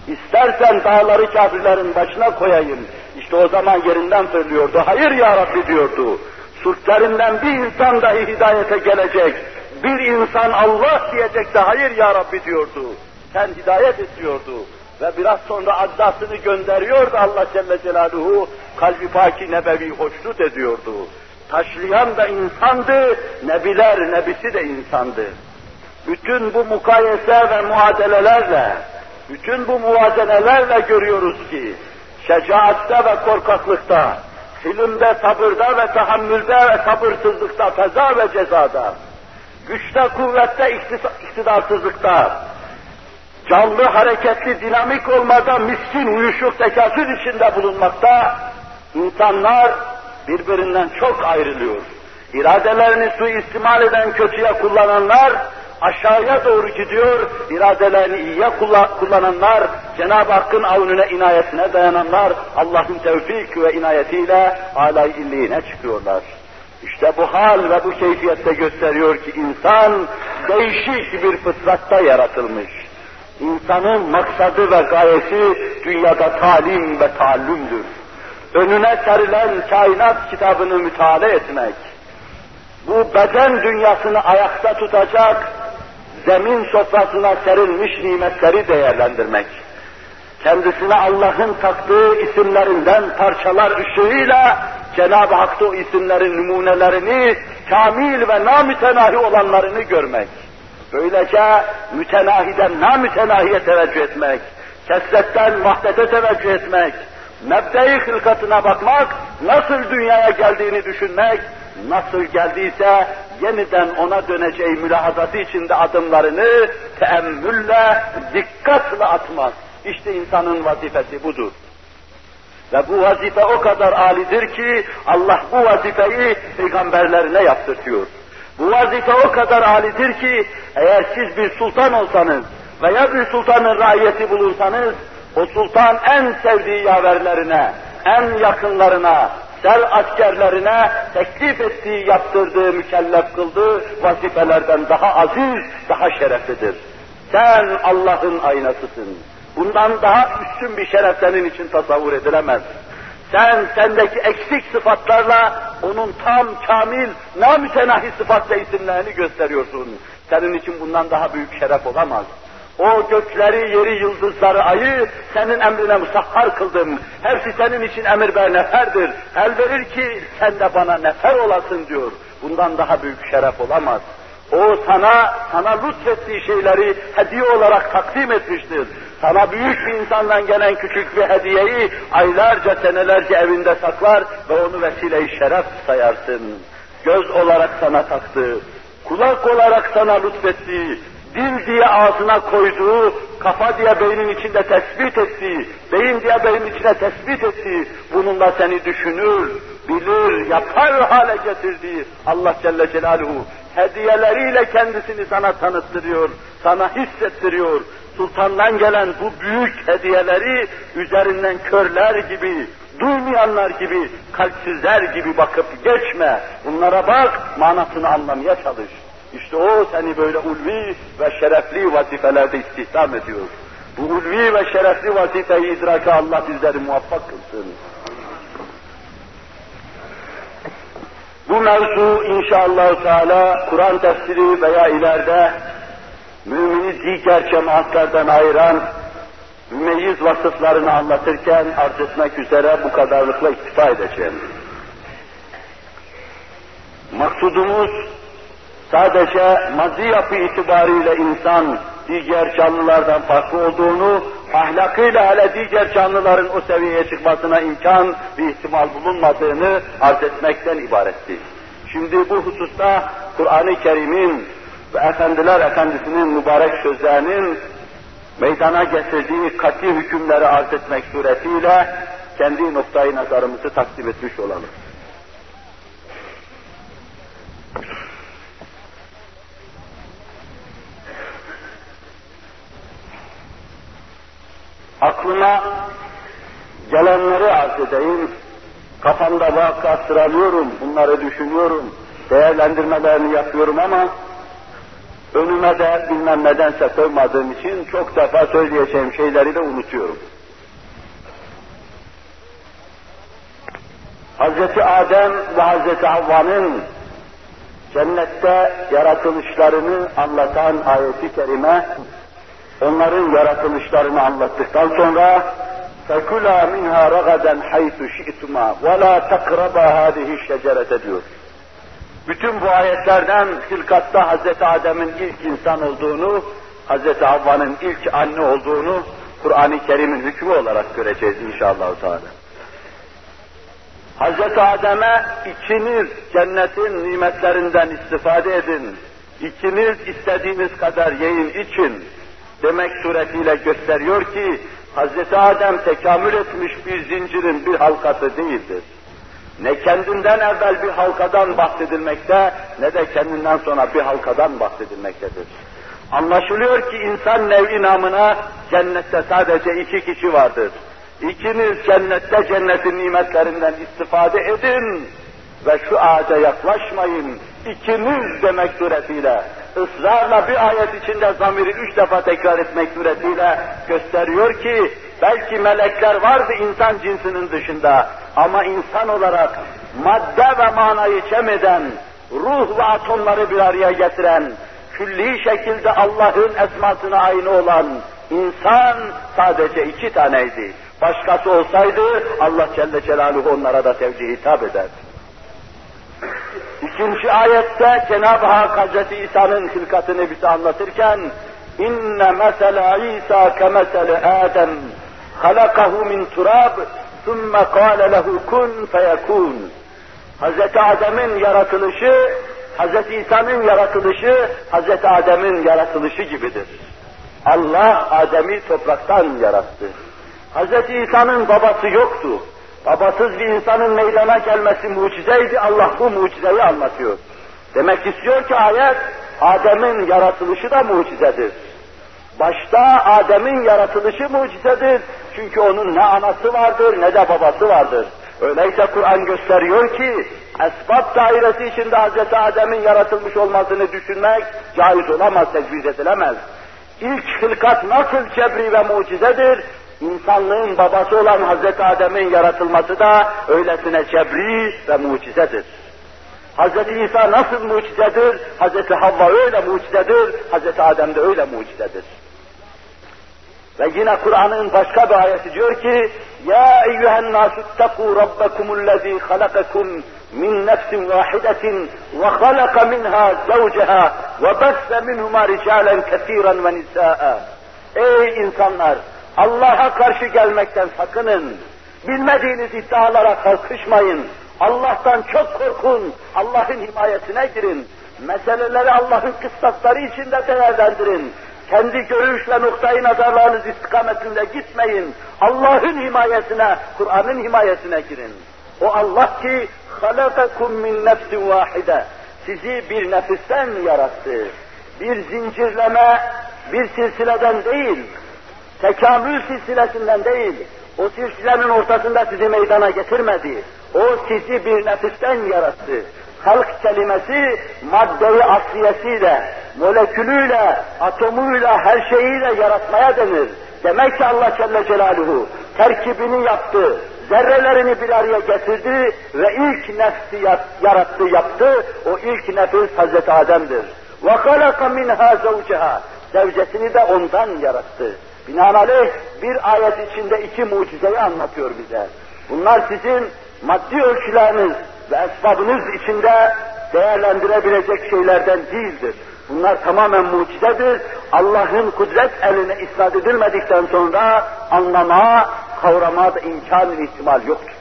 istersen dağları kafirlerin başına koyayım. İşte o zaman yerinden fırlıyordu. Hayır ya Rabbi diyordu. Sultlerinden bir insan dahi hidayete gelecek. Bir insan Allah diyecek de hayır ya Rabbi diyordu. Sen hidayet ediyordu. Ve biraz sonra addasını gönderiyordu Allah Celle Celaluhu. Kalbi paki nebevi hoşnut ediyordu. Taşlayan da insandı, nebiler nebisi de insandı. Bütün bu mukayese ve muadelelerle, bütün bu muvazenelerle görüyoruz ki, şecaatte ve korkaklıkta, filmde, sabırda ve tahammülde ve sabırsızlıkta, feza ve cezada, güçte, kuvvette, iktidarsızlıkta, canlı, hareketli, dinamik olmada miskin, uyuşuk, tekasür içinde bulunmakta, insanlar birbirinden çok ayrılıyor. İradelerini suistimal eden, kötüye kullananlar, aşağıya doğru gidiyor, iradelerini iyiye kullananlar, Cenab-ı Hakk'ın avnüne, inayetine dayananlar, Allah'ın tevfik ve inayetiyle alay illiğine çıkıyorlar. İşte bu hal ve bu keyfiyette gösteriyor ki insan değişik bir fıtratta yaratılmış. İnsanın maksadı ve gayesi dünyada talim ve taallümdür. Önüne serilen kainat kitabını müteala etmek, bu beden dünyasını ayakta tutacak, zemin sofrasına serilmiş nimetleri değerlendirmek, kendisine Allah'ın taktığı isimlerinden parçalar ışığıyla Cenab-ı Hak'ta o isimlerin numunelerini, kamil ve namütenahi olanlarını görmek. Böylece mütenahiden namütenahiye teveccüh etmek, kesretten vahdete teveccüh etmek, mebde-i hılkatına bakmak, nasıl dünyaya geldiğini düşünmek, nasıl geldiyse yeniden ona döneceği mülahazatı içinde adımlarını teemmülle, dikkatle atmak. İşte insanın vazifesi budur. Ve bu vazife o kadar alidir ki Allah bu vazifeyi peygamberlerine yaptırtıyor. Bu vazife o kadar alidir ki eğer siz bir sultan olsanız veya bir sultanın raiyeti bulunsanız o sultan en sevdiği yaverlerine, en yakınlarına, sel askerlerine teklif ettiği, yaptırdığı, mükellef kıldığı vazifelerden daha aziz, daha şereflidir. Sen Allah'ın aynasısın. Bundan daha üstün bir şeref senin için tasavvur edilemez. Sen sendeki eksik sıfatlarla onun tam, kamil, namütenahi sıfat ve isimlerini gösteriyorsun. Senin için bundan daha büyük şeref olamaz. O gökleri, yeri, yıldızları, ayı senin emrine musahhar kıldım. Hepsi senin için emir ve neferdir. El verir ki sen de bana nefer olasın diyor. Bundan daha büyük şeref olamaz. O sana, sana lütfettiği şeyleri hediye olarak takdim etmiştir. Sana büyük bir insandan gelen küçük bir hediyeyi aylarca, senelerce evinde saklar ve onu vesile-i şeref sayarsın. Göz olarak sana taktı, kulak olarak sana lütfettiği, dil diye ağzına koyduğu, kafa diye beynin içinde tespit ettiği, beyin diye beynin içine tespit ettiği, bununla seni düşünür, bilir, yapar hale getirdiği Allah Celle Celaluhu hediyeleriyle kendisini sana tanıttırıyor, sana hissettiriyor. Sultandan gelen bu büyük hediyeleri üzerinden körler gibi, duymayanlar gibi, kalpsizler gibi bakıp geçme. Bunlara bak, manasını anlamaya çalış. İşte o seni böyle ulvi ve şerefli vazifelerde istihdam ediyor. Bu ulvi ve şerefli vazifeyi idraka Allah bizleri muvaffak kılsın. Bu mevzu inşallah Teala Kur'an tefsiri veya ileride mümini diğer cemaatlerden ayıran mümeyyiz vasıflarını anlatırken arz etmek üzere bu kadarlıkla iktifa edeceğim. Maksudumuz sadece maddi yapı itibariyle insan diğer canlılardan farklı olduğunu, ahlakıyla hele diğer canlıların o seviyeye çıkmasına imkan ve ihtimal bulunmadığını arz etmekten ibaretti. Şimdi bu hususta Kur'an-ı Kerim'in ve Efendiler Efendisi'nin mübarek sözlerinin meydana getirdiği kat'i hükümleri arz etmek suretiyle kendi noktayı nazarımızı takdim etmiş olalım. Aklıma gelenleri arz edeyim. Kafamda vaka sıralıyorum, bunları düşünüyorum, değerlendirmelerini yapıyorum ama önüme de bilmem nedense koymadığım için çok defa söyleyeceğim şeyleri de unutuyorum. Hz. Adem ve Hz. Havva'nın cennette yaratılışlarını anlatan ayeti kerime onların yaratılışlarını anlattıktan sonra فَكُلَا مِنْهَا رَغَدًا حَيْثُ شِئْتُمَا وَلَا تَقْرَبَا هَذِهِ الشَّجَرَةَ diyor. Bütün bu ayetlerden hilkatta Hz. Adem'in ilk insan olduğunu, Hz. Havva'nın ilk anne olduğunu Kur'an-ı Kerim'in hükmü olarak göreceğiz inşallah. Teala. Hz. Adem'e ikiniz cennetin nimetlerinden istifade edin, ikiniz istediğiniz kadar yiyin için, demek suretiyle gösteriyor ki Hz. Adem tekamül etmiş bir zincirin bir halkası değildir. Ne kendinden evvel bir halkadan bahsedilmekte ne de kendinden sonra bir halkadan bahsedilmektedir. Anlaşılıyor ki insan nevi namına cennette sadece iki kişi vardır. İkiniz cennette cennetin nimetlerinden istifade edin ve şu ağaca yaklaşmayın. İkiniz demek suretiyle ısrarla bir ayet içinde zamiri üç defa tekrar etmek suretiyle gösteriyor ki belki melekler vardı insan cinsinin dışında ama insan olarak madde ve manayı cem ruh ve atomları bir araya getiren, külli şekilde Allah'ın esmasına aynı olan insan sadece iki taneydi. Başkası olsaydı Allah Celle Celaluhu onlara da tevcih hitap ederdi. İkinci ayette Cenab-ı Hak Hazreti İsa'nın hilkatını bize anlatırken inne mesele İsa kemesele Adem halakahu min turab thumme kâle lehu kun feyekûn Hazreti Adem'in yaratılışı, Hazreti İsa'nın yaratılışı, Hazreti Adem'in yaratılışı gibidir. Allah Adem'i topraktan yarattı. Hazreti İsa'nın babası yoktu. Babasız bir insanın meydana gelmesi mucizeydi, Allah bu mucizeyi anlatıyor. Demek istiyor ki ayet, Adem'in yaratılışı da mucizedir. Başta Adem'in yaratılışı mucizedir. Çünkü onun ne anası vardır ne de babası vardır. Öyleyse Kur'an gösteriyor ki, esbab dairesi içinde Hz. Adem'in yaratılmış olmasını düşünmek caiz olamaz, tecviz edilemez. İlk hılkat nasıl cebri ve mucizedir, İnsanlığın babası olan Hazreti Adem'in yaratılması da öylesine cebri ve mucizedir. Hazreti İsa nasıl mucizedir? Hazreti Havva öyle mucizedir, Hazreti Adem de öyle mucizedir. Ve yine Kur'an'ın başka bir ayeti diyor ki Ya eyyühen nasu ittaku rabbekumullezî halakakum min nefsin vahidetin ve halaka minha zavceha ve besse minhuma ricalen kesiren ve Ey insanlar! Allah'a karşı gelmekten sakının. Bilmediğiniz iddialara kalkışmayın. Allah'tan çok korkun. Allah'ın himayesine girin. Meseleleri Allah'ın kıstasları içinde değerlendirin. Kendi görüş ve noktayı nazarlarınız istikametinde gitmeyin. Allah'ın himayesine, Kur'an'ın himayesine girin. O Allah ki halakakum min nefsin vahide. Sizi bir nefisten yarattı. Bir zincirleme, bir silsileden değil, tekamül silsilesinden değil, o silsilenin ortasında sizi meydana getirmedi. O sizi bir nefisten yarattı. Halk kelimesi maddeyi asliyesiyle, molekülüyle, atomuyla, her şeyiyle yaratmaya denir. Demek ki Allah Celle Celaluhu terkibini yaptı, zerrelerini bir araya getirdi ve ilk nefsi yarattı, yaptı. O ilk nefis Hazreti Adem'dir. وَخَلَقَ مِنْهَا زَوْجَهَا Zevcesini de ondan yarattı. Binaenaleyh bir ayet içinde iki mucizeyi anlatıyor bize. Bunlar sizin maddi ölçüleriniz ve esbabınız içinde değerlendirebilecek şeylerden değildir. Bunlar tamamen mucizedir. Allah'ın kudret eline isnat edilmedikten sonra anlama, kavrama da imkan ihtimal yoktur.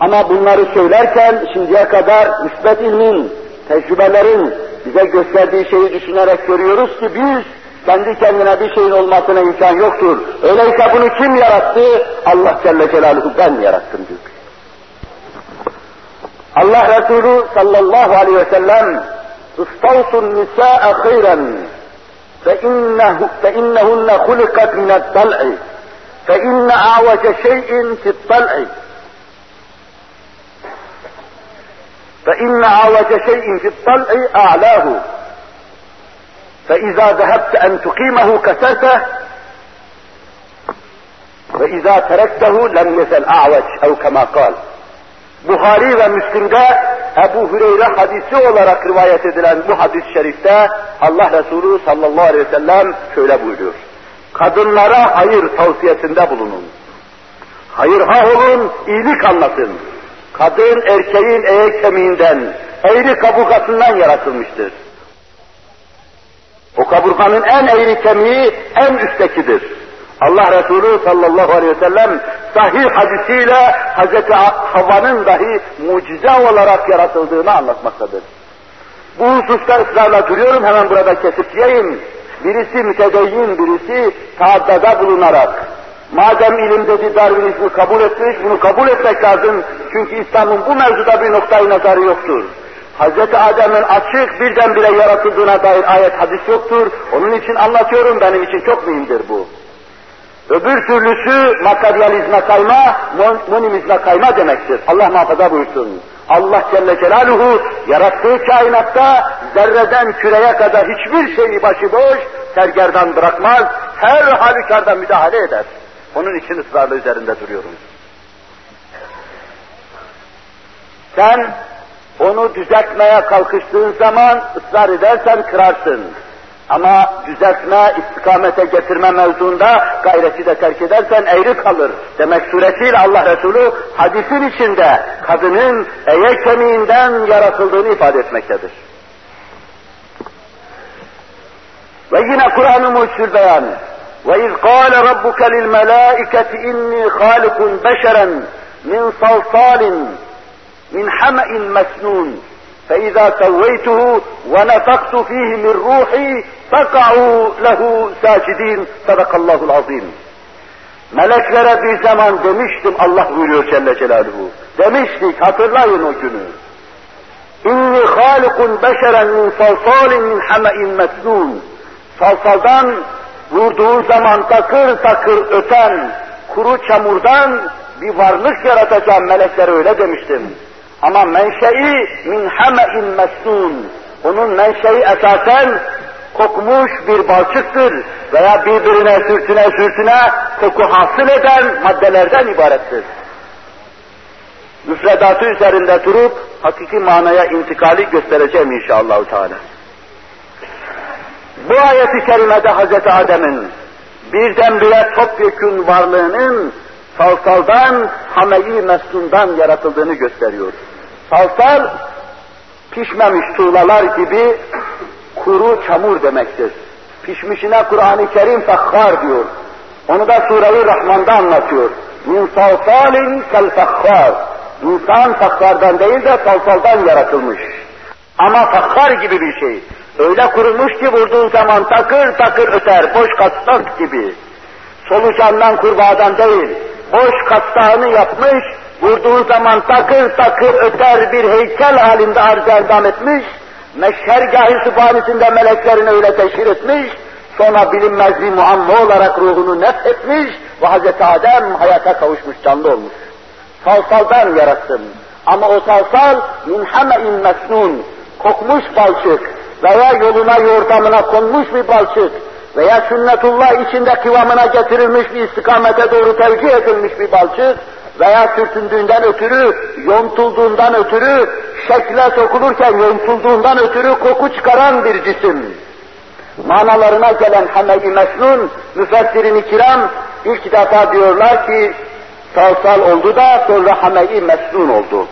Ama bunları söylerken şimdiye kadar müsbet ilmin, tecrübelerin bize gösterdiği şeyi düşünerek görüyoruz ki biz kendi kendine bir şeyin olmasına imkan yoktur. Öyleyse bunu kim yarattı? Allah Celle Celaluhu ben yarattım diyor. Allah Resulü sallallahu aleyhi ve sellem استوصوا النساء خيرا فإنه فإنهن خلقت من الضلع فإن أعوج شيء في الضلع فإن أعوج شيء في الضلع أعلاه فإذا ذهبت أن تقيمه كسرته وإذا تركته لم يزل أعوج أو كما قال Buhari ve Müslim'de Ebu Hüreyre hadisi olarak rivayet edilen bu hadis-i şerifte Allah Resulü sallallahu aleyhi ve sellem şöyle buyuruyor. Kadınlara hayır tavsiyesinde bulunun. Hayır ha olun, iyilik anlatın. Kadın erkeğin eğe kemiğinden, eğri kaburgasından yaratılmıştır. O kaburganın en eğri kemiği en üsttekidir. Allah Resulü sallallahu aleyhi ve sellem sahih hadisiyle Hz. Havva'nın dahi mucize olarak yaratıldığını anlatmaktadır. Bu hususta ısrarla duruyorum, hemen burada kesip diyeyim. Birisi mütedeyyin, birisi taaddada bulunarak, madem ilim dedi Darwinizmi kabul etmiş, bunu kabul etmek lazım. Çünkü İslam'ın bu mevzuda bir noktayı nazarı yoktur. Hz. Adem'in açık birdenbire yaratıldığına dair ayet hadis yoktur. Onun için anlatıyorum, benim için çok mühimdir bu. Öbür türlüsü materyalizme kayma, monimizme kayma demektir. Allah muhafaza buyursun. Allah Celle Celaluhu yarattığı kainatta zerreden küreye kadar hiçbir şeyi başıboş sergerdan bırakmaz, her halükarda müdahale eder. Onun için ısrarla üzerinde duruyoruz. Sen onu düzeltmeye kalkıştığın zaman ısrar edersen kırarsın. Ama düzeltme, istikamete getirme mevzuunda gayreti de terk edersen eğri kalır. Demek suretiyle Allah Resulü hadisin içinde kadının eye kemiğinden yaratıldığını ifade etmektedir. Ve yine Kur'an-ı Mucizül beyan. وَاِذْ قَالَ رَبُّكَ لِلْمَلَائِكَةِ اِنِّي خَالِقٌ بَشَرًا مِنْ صَلْصَالٍ مِنْ حَمَئٍ مَسْنُونٍ فإذا سويته ونفخت فيه من روحي فقعوا له ساجدين صدق الله العظيم Meleklere bir zaman demiştim Allah buyuruyor Celle Celaluhu. Demiştik hatırlayın o günü. İnni halikun beşeren min salsalin min hame'in mesnun. Salsaldan vurduğu zaman takır takır öten kuru çamurdan bir varlık yaratacağım meleklere öyle demiştim. Ama menşei min hame'in mesnun. Onun menşei esasen kokmuş bir balçıktır veya birbirine sürtüne sürtüne koku hasıl eden maddelerden ibarettir. Müfredatı üzerinde durup hakiki manaya intikali göstereceğim inşallah. Teala. Bu ayeti kerimede Hz. Adem'in birdenbire topyekün varlığının salsaldan, hameyi mesnundan yaratıldığını gösteriyor. Salsal, pişmemiş tuğlalar gibi kuru çamur demektir. Pişmişine Kur'an-ı Kerim fekhar diyor. Onu da Sure-i Rahman'da anlatıyor. Min salsalin kel fekhar. İnsan fakkardan değil de salsaldan yaratılmış. Ama fakkar gibi bir şey. Öyle kurumuş ki vurduğun zaman takır takır öter, boş kastak gibi. Solucandan kurbağadan değil, boş kastağını yapmış, vurduğun zaman takır takır öter bir heykel halinde arz erdam etmiş, meşhergâh-ı sübhanesinde meleklerini öyle teşhir etmiş, sonra bilinmez bir muamma olarak ruhunu nef etmiş ve Hz. Adem hayata kavuşmuş, canlı olmuş. Salsaldan yarattım. Ama o salsal min hame'in mesnun, kokmuş balçık veya yoluna yordamına konmuş bir balçık veya sünnetullah içinde kıvamına getirilmiş bir istikamete doğru tevcih edilmiş bir balçık veya sürtündüğünden ötürü, yontulduğundan ötürü, şekle sokulurken yontulduğundan ötürü koku çıkaran bir cisim. Manalarına gelen Hameyi Mesnun, müfessirin-i kiram ilk defa diyorlar ki salsal oldu da sonra Hameyi Mesnun oldu.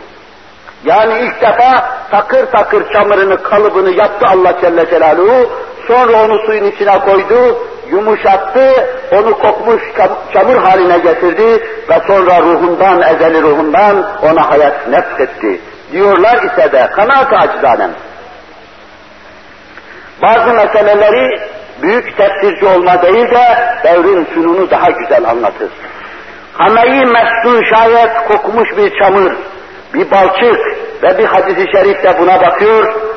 Yani ilk defa takır takır çamurunu, kalıbını yaptı Allah Celle Celaluhu, sonra onu suyun içine koydu, yumuşattı, onu kokmuş çamur haline getirdi ve sonra ruhundan, ezeli ruhundan ona hayat nefsetti. Diyorlar ise de kanaat acıdanem. Bazı meseleleri büyük tefsirci olma değil de devrin sununu daha güzel anlatır. Hameyi mesnun şayet kokmuş bir çamur, bir balçık ve bir hadis-i şerif de buna bakıyor,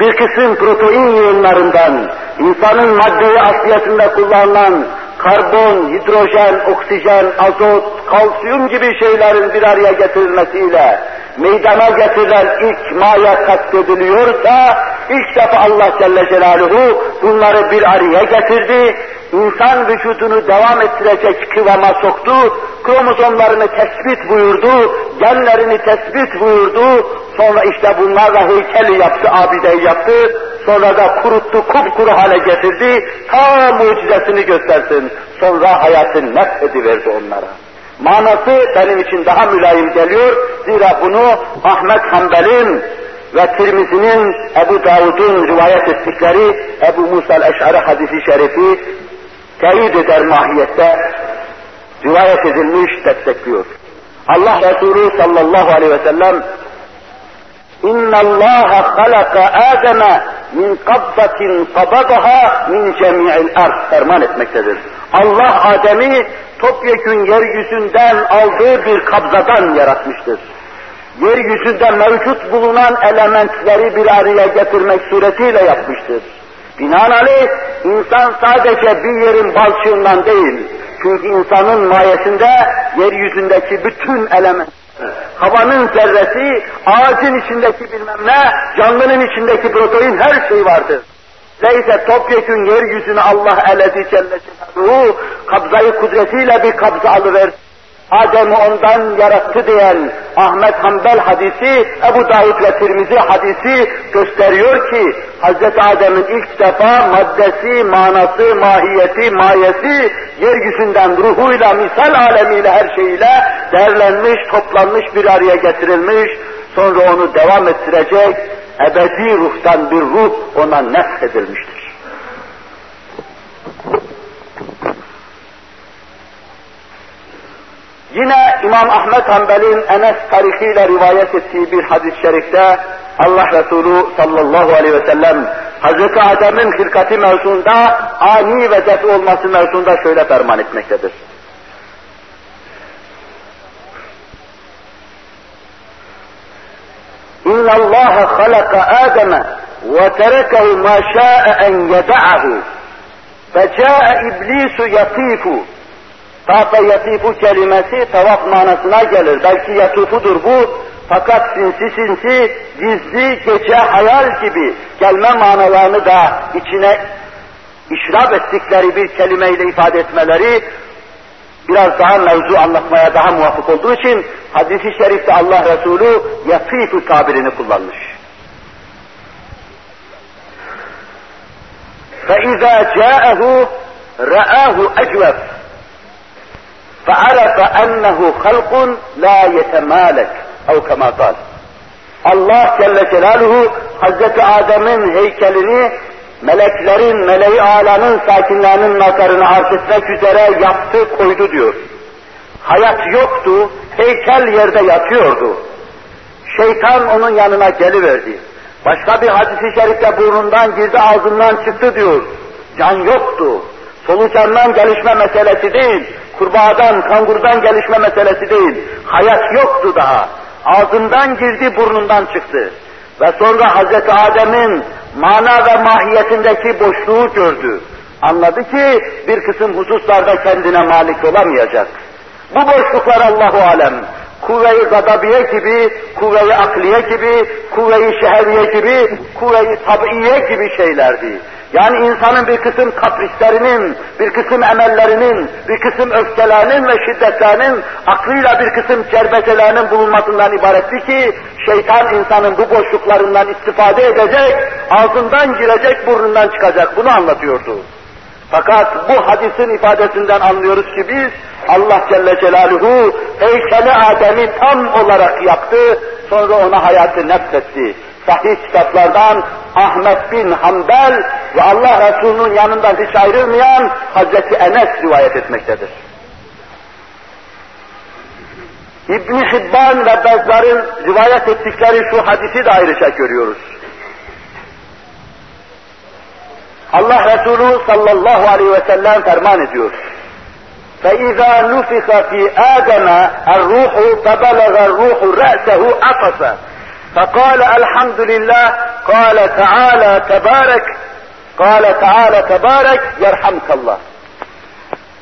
bir kısım protein yığınlarından, insanın maddeyi asliyetinde kullanılan karbon, hidrojen, oksijen, azot, kalsiyum gibi şeylerin bir araya getirilmesiyle meydana getirilen ilk maya kastediliyorsa, ilk defa Allah Celle Celaluhu bunları bir araya getirdi, insan vücudunu devam ettirecek kıvama soktu, kromozomlarını tespit buyurdu, genlerini tespit buyurdu, sonra işte bunlarla heykeli yaptı, abideyi yaptı, sonra da kuruttu, kupkuru hale getirdi, ta mucizesini göstersin, sonra hayatın nefediverdi onlara. Manası benim için daha mülayim geliyor, zira bunu Ahmet Hanbel'in ve Tirmizi'nin Ebu Davud'un rivayet ettikleri Ebu Musa el-Eş'ari hadisi şerifi teyit eder mahiyette rivayet edilmiş, destekliyor. Allah Resulü sallallahu aleyhi ve sellem اِنَّ اللّٰهَ خَلَقَ آدَمَ min kabbatin kabadaha min cemi'il ard ferman etmektedir. Allah Adem'i topyekün yeryüzünden aldığı bir kabzadan yaratmıştır. Yeryüzünde mevcut bulunan elementleri bir araya getirmek suretiyle yapmıştır. Binaenaleyh insan sadece bir yerin balçığından değil, çünkü insanın mayesinde yeryüzündeki bütün element, havanın zerresi, ağacın içindeki bilmem ne, canlının içindeki protein her şey vardır. Neyse topyekün yeryüzünü Allah eledi Celle Celaluhu, kabzayı kudretiyle bir kabza alıverdi. Adem'i ondan yarattı diyen Ahmet Hanbel hadisi, Ebu Davud ve Tirmizi hadisi gösteriyor ki Hz. Adem'in ilk defa maddesi, manası, mahiyeti, mayesi yeryüzünden ruhuyla, misal alemiyle, her şeyiyle derlenmiş, toplanmış, bir araya getirilmiş, sonra onu devam ettirecek ebedi ruhtan bir ruh ona nefsedilmiştir. Yine İmam Ahmet Hanbel'in Enes tarihiyle rivayet ettiği bir hadis-i şerifte Allah Resulü sallallahu aleyhi ve sellem Hazreti Adem'in hırkati mevzunda ani ve defi olması mevzunda şöyle ferman etmektedir. İnna Allah halaka Adem'e ve terekehu ma şa'e en yeda'ahu. Feca'e iblisu yatifu Tafe yatifu kelimesi tavaf manasına gelir. Belki yatufudur bu. Fakat sinsi sinsi, gizli, gece, hayal gibi gelme manalarını da içine işrab ettikleri bir kelimeyle ifade etmeleri biraz daha mevzu anlatmaya daha muvafık olduğu için hadisi şerifte Allah Resulü yatifu tabirini kullanmış. فَاِذَا جَاءَهُ رَآهُ اَجْوَفْ فَعَرَفَ اَنَّهُ خَلْقٌ لَا يَتَمَالَكْ اَوْ كَمَا قَالَ Allah Celle Celaluhu Hazreti Adem'in heykelini meleklerin, meleği alanın sakinlerinin nazarını arz etmek üzere yaptı, koydu diyor. Hayat yoktu, heykel yerde yatıyordu. Şeytan onun yanına geliverdi. Başka bir hadisi şerifte burnundan girdi, ağzından çıktı diyor. Can yoktu. Solucandan gelişme meselesi değil, kurbağadan, kangurdan gelişme meselesi değil. Hayat yoktu daha. Ağzından girdi, burnundan çıktı. Ve sonra Hazreti Adem'in mana ve mahiyetindeki boşluğu gördü. Anladı ki bir kısım hususlarda kendine malik olamayacak. Bu boşluklar Allahu alem kuvve-i gadabiye gibi, kuvve-i akliye gibi, kuvve-i şehriye gibi, kuvve-i tabiiye gibi şeylerdi. Yani insanın bir kısım kaprislerinin, bir kısım emellerinin, bir kısım öfkelerinin ve şiddetlerinin, aklıyla bir kısım cerbetelerinin bulunmasından ibaretti ki, şeytan insanın bu boşluklarından istifade edecek, ağzından girecek, burnundan çıkacak. Bunu anlatıyordu. Fakat bu hadisin ifadesinden anlıyoruz ki biz, Allah Celle Celaluhu heykeli Adem'i tam olarak yaptı, sonra ona hayatı nefsetti Sahih kitaplardan Ahmet bin Hanbel ve Allah Resulü'nün yanından hiç ayrılmayan Hazreti Enes rivayet etmektedir. İbn Hibban ve Bezzar'ın rivayet ettikleri şu hadisi de ayrıca görüyoruz. Allah Resulü sallallahu aleyhi ve sellem ferman ediyor. فإذا نفخ في آدم الروح فبلغ الروح رأسه عطس فقال الحمد لله قال تعالى تبارك قال تعالى تبارك يرحمك الله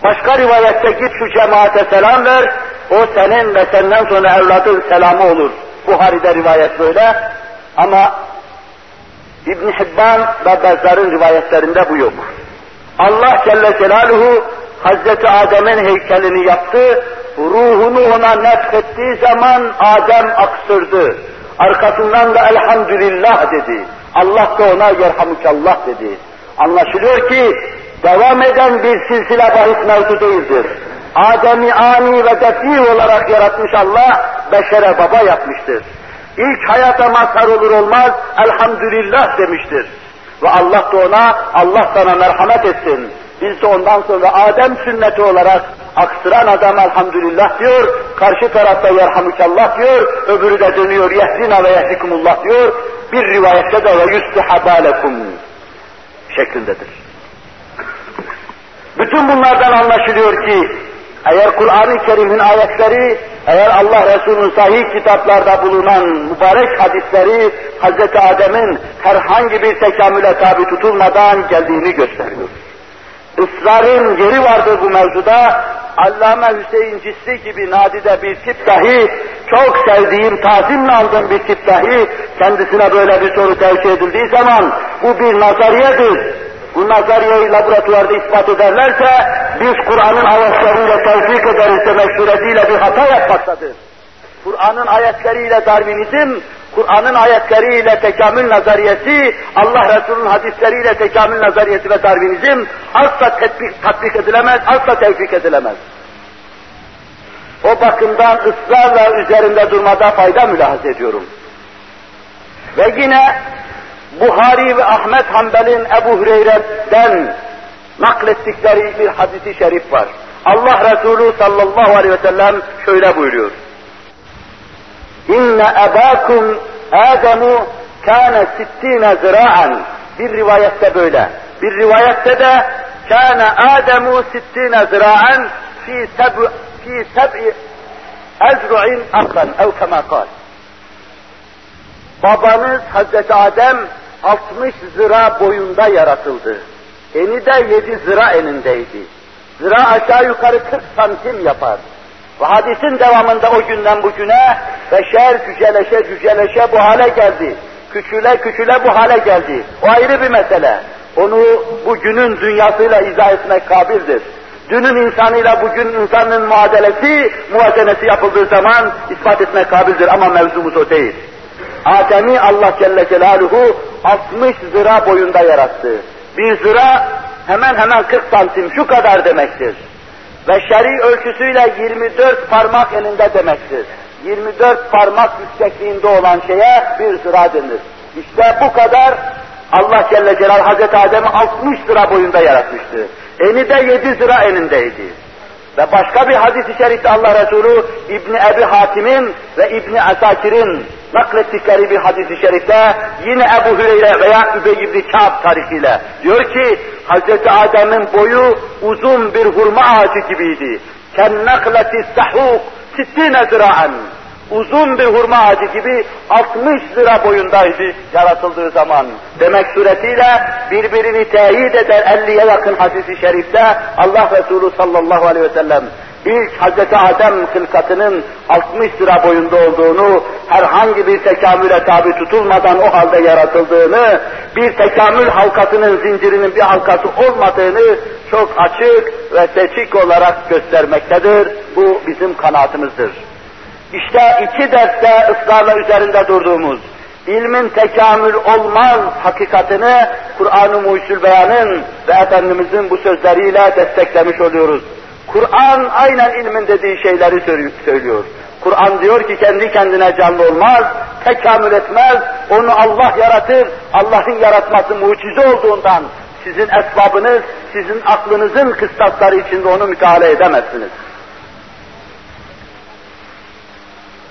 Başka rivayette git şu cemaate selam ver, o senin ve senden sonra evladın selamı olur. Buhari'de rivayet böyle ama İbn Hibban ve Bezzar'ın rivayetlerinde bu yok. Allah Celle Celaluhu Hazreti Adem'in heykelini yaptı, ruhunu ona nefrettiği zaman Adem aksırdı. Arkasından da elhamdülillah dedi. Allah da ona yerhamukallah dedi. Anlaşılıyor ki devam eden bir silsile bahis mevzu değildir. Adem'i ani ve defi olarak yaratmış Allah, beşere baba yapmıştır. İlk hayata mazhar olur olmaz, elhamdülillah demiştir. Ve Allah da ona, Allah sana merhamet etsin. Biz de ondan sonra Adem sünneti olarak aksıran adam elhamdülillah diyor, karşı tarafta yerhamukallah diyor, öbürü de dönüyor yehdina ve yehdikumullah diyor, bir rivayette de ve yustihabalekum şeklindedir. Bütün bunlardan anlaşılıyor ki eğer Kur'an-ı Kerim'in ayetleri, eğer Allah Resulü'nün sahih kitaplarda bulunan mübarek hadisleri Hz. Adem'in herhangi bir tekamüle tabi tutulmadan geldiğini gösteriyor. Israrın yeri vardır bu mevzuda. Allame Hüseyin Cisli gibi nadide bir tip dahi, çok sevdiğim, tazimle aldığım bir tip dahi, kendisine böyle bir soru tevki edildiği zaman, bu bir nazariyedir. Bu nazariyeyi laboratuvarda ispat ederlerse, biz Kur'an'ın ayetleriyle tevfik ederiz demek suretiyle bir hata yapmaktadır. Kur'an'ın ayetleriyle Darwinizm, Kur'an'ın ayetleriyle tekamül nazariyesi, Allah Resulü'nün hadisleriyle tekamül nazariyesi ve Darwinizm asla tetbik, tatbik edilemez, asla tevfik edilemez. O bakımdan ısrarla üzerinde durmada fayda mülahaz ediyorum. Ve yine Buhari ve Ahmet Hanbel'in Ebu Hüreyre'den naklettikleri bir hadisi şerif var. Allah Resulü sallallahu aleyhi ve sellem şöyle buyuruyor. İnne ebakum Ademu kâne sittîne zira'an. Bir rivayette böyle. Bir rivayette de kâne Ademu sittîne zira'an fi seb'i fi seb'i ezru'in aklan ev kema kal. Babanız Hazreti Adem 60 zira boyunda yaratıldı. Eni de 7 zira enindeydi. Zira aşağı yukarı 40 santim yapar. Ve hadisin devamında o günden bugüne beşer cüceleşe cüceleşe bu hale geldi. Küçüle küçüle bu hale geldi. O ayrı bir mesele. onu bugünün dünyasıyla izah etmek kabildir. Dünün insanıyla bugün insanın muadelesi, muvazenesi yapıldığı zaman ispat etmek kabildir ama mevzumuz o değil. Adem'i Allah Celle Celaluhu 60 zira boyunda yarattı. Bir zira hemen hemen 40 santim şu kadar demektir. Ve şer'i ölçüsüyle 24 parmak elinde demektir. 24 parmak yüksekliğinde olan şeye bir zira denir. İşte bu kadar Allah Celle Celaluhu Hazreti Adem'i 60 zira boyunda yaratmıştı. Eni de 7 zira enindeydi. Ve başka bir hadis-i şerifte Allah Resulü İbni Ebi Hatim'in ve İbni Asakir'in naklettikleri bir hadis-i şerifte yine Ebu Hüreyre veya Übey ibn Kâb tarihiyle diyor ki Hz. Adem'in boyu uzun bir hurma ağacı gibiydi. Kennakleti sahuk sittine ziraen uzun bir hurma ağacı gibi 60 lira boyundaydı yaratıldığı zaman. Demek suretiyle birbirini teyit eder 50'ye yakın hadisi şerifte Allah Resulü sallallahu aleyhi ve sellem ilk Hz. Adem hılkatının 60 lira boyunda olduğunu, herhangi bir tekamüle tabi tutulmadan o halde yaratıldığını, bir tekamül halkasının zincirinin bir halkası olmadığını çok açık ve seçik olarak göstermektedir. Bu bizim kanaatimizdir. İşte iki derste ısrarla üzerinde durduğumuz ilmin tekamül olmaz hakikatini Kur'an-ı Muhyüzül Beyan'ın ve Efendimizin bu sözleriyle desteklemiş oluyoruz. Kur'an aynen ilmin dediği şeyleri söylüyor. Kur'an diyor ki kendi kendine canlı olmaz, tekamül etmez, onu Allah yaratır, Allah'ın yaratması mucize olduğundan sizin esbabınız, sizin aklınızın kıstasları içinde onu müteala edemezsiniz.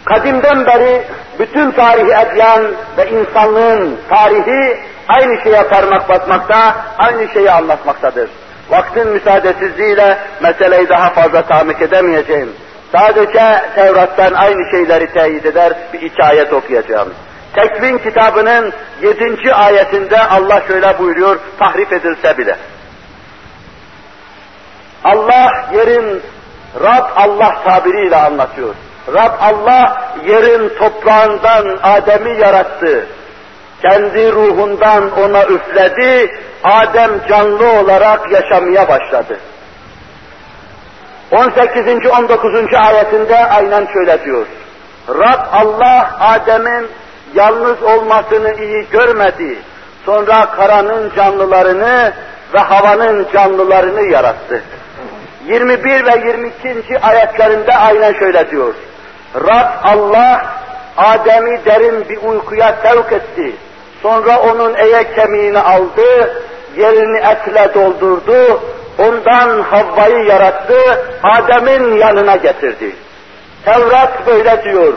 Kadimden beri bütün tarihi edyan ve insanlığın tarihi aynı şeye parmak basmakta, aynı şeyi anlatmaktadır. Vaktin müsaadesizliğiyle meseleyi daha fazla tahmik edemeyeceğim. Sadece Tevrat'tan aynı şeyleri teyit eder bir iki ayet okuyacağım. Tekvin kitabının yedinci ayetinde Allah şöyle buyuruyor, tahrif edilse bile. Allah yerin Rab Allah tabiriyle anlatıyor. Rab Allah yerin toprağından Adem'i yarattı. Kendi ruhundan ona üfledi, Adem canlı olarak yaşamaya başladı. 18. 19. ayetinde aynen şöyle diyor. Rab Allah Adem'in yalnız olmasını iyi görmedi. Sonra karanın canlılarını ve havanın canlılarını yarattı. 21 ve 22. ayetlerinde aynen şöyle diyor. Rab Allah Adem'i derin bir uykuya sevk etti. Sonra onun eye kemiğini aldı, yerini etle doldurdu, ondan Havva'yı yarattı, Adem'in yanına getirdi. Tevrat böyle diyor,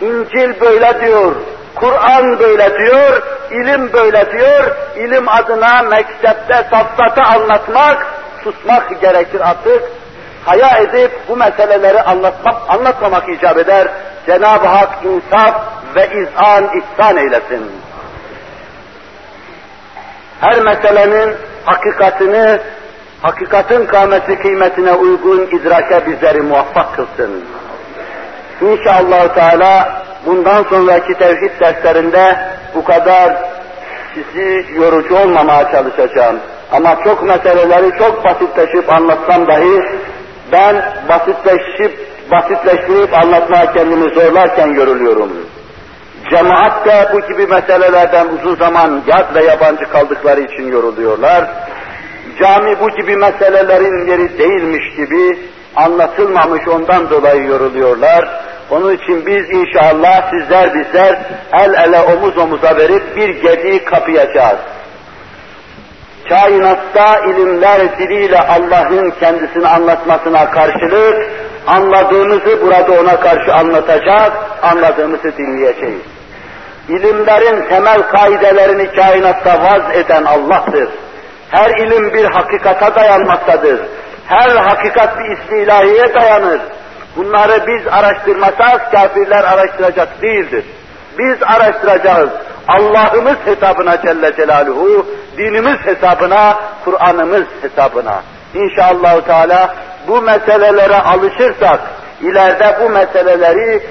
İncil böyle diyor, Kur'an böyle diyor, ilim böyle diyor, ilim adına mektepte safsatı anlatmak, susmak gerekir artık, haya edip bu meseleleri anlatmak, anlatmamak icap eder. Cenab-ı Hak insaf ve izan ihsan eylesin. Her meselenin hakikatini, hakikatin kâmeti kıymetine uygun idrake bizleri muvaffak kılsın. İnşallah Teala bundan sonraki tevhid derslerinde bu kadar sizi yorucu olmamaya çalışacağım. Ama çok meseleleri çok basitleşip anlatsam dahi ben basitleşip, basitleştirip anlatmaya kendimi zorlarken görülüyorum. Cemaat de bu gibi meselelerden uzun zaman yad ve yabancı kaldıkları için yoruluyorlar. Cami bu gibi meselelerin yeri değilmiş gibi anlatılmamış ondan dolayı yoruluyorlar. Onun için biz inşallah sizler bizler el ele omuz omuza verip bir gediği kapayacağız kainatta ilimler diliyle Allah'ın kendisini anlatmasına karşılık, anladığımızı burada ona karşı anlatacak, anladığımızı dinleyeceğiz. İlimlerin temel kaidelerini kainatta vaz eden Allah'tır. Her ilim bir hakikata dayanmaktadır. Her hakikat bir ismi ilahiye dayanır. Bunları biz araştırmasak kafirler araştıracak değildir. Biz araştıracağız. Allah'ımız hesabına Celle Celaluhu, dinimiz hesabına, Kur'an'ımız hesabına. İnşallah Teala bu meselelere alışırsak, ileride bu meseleleri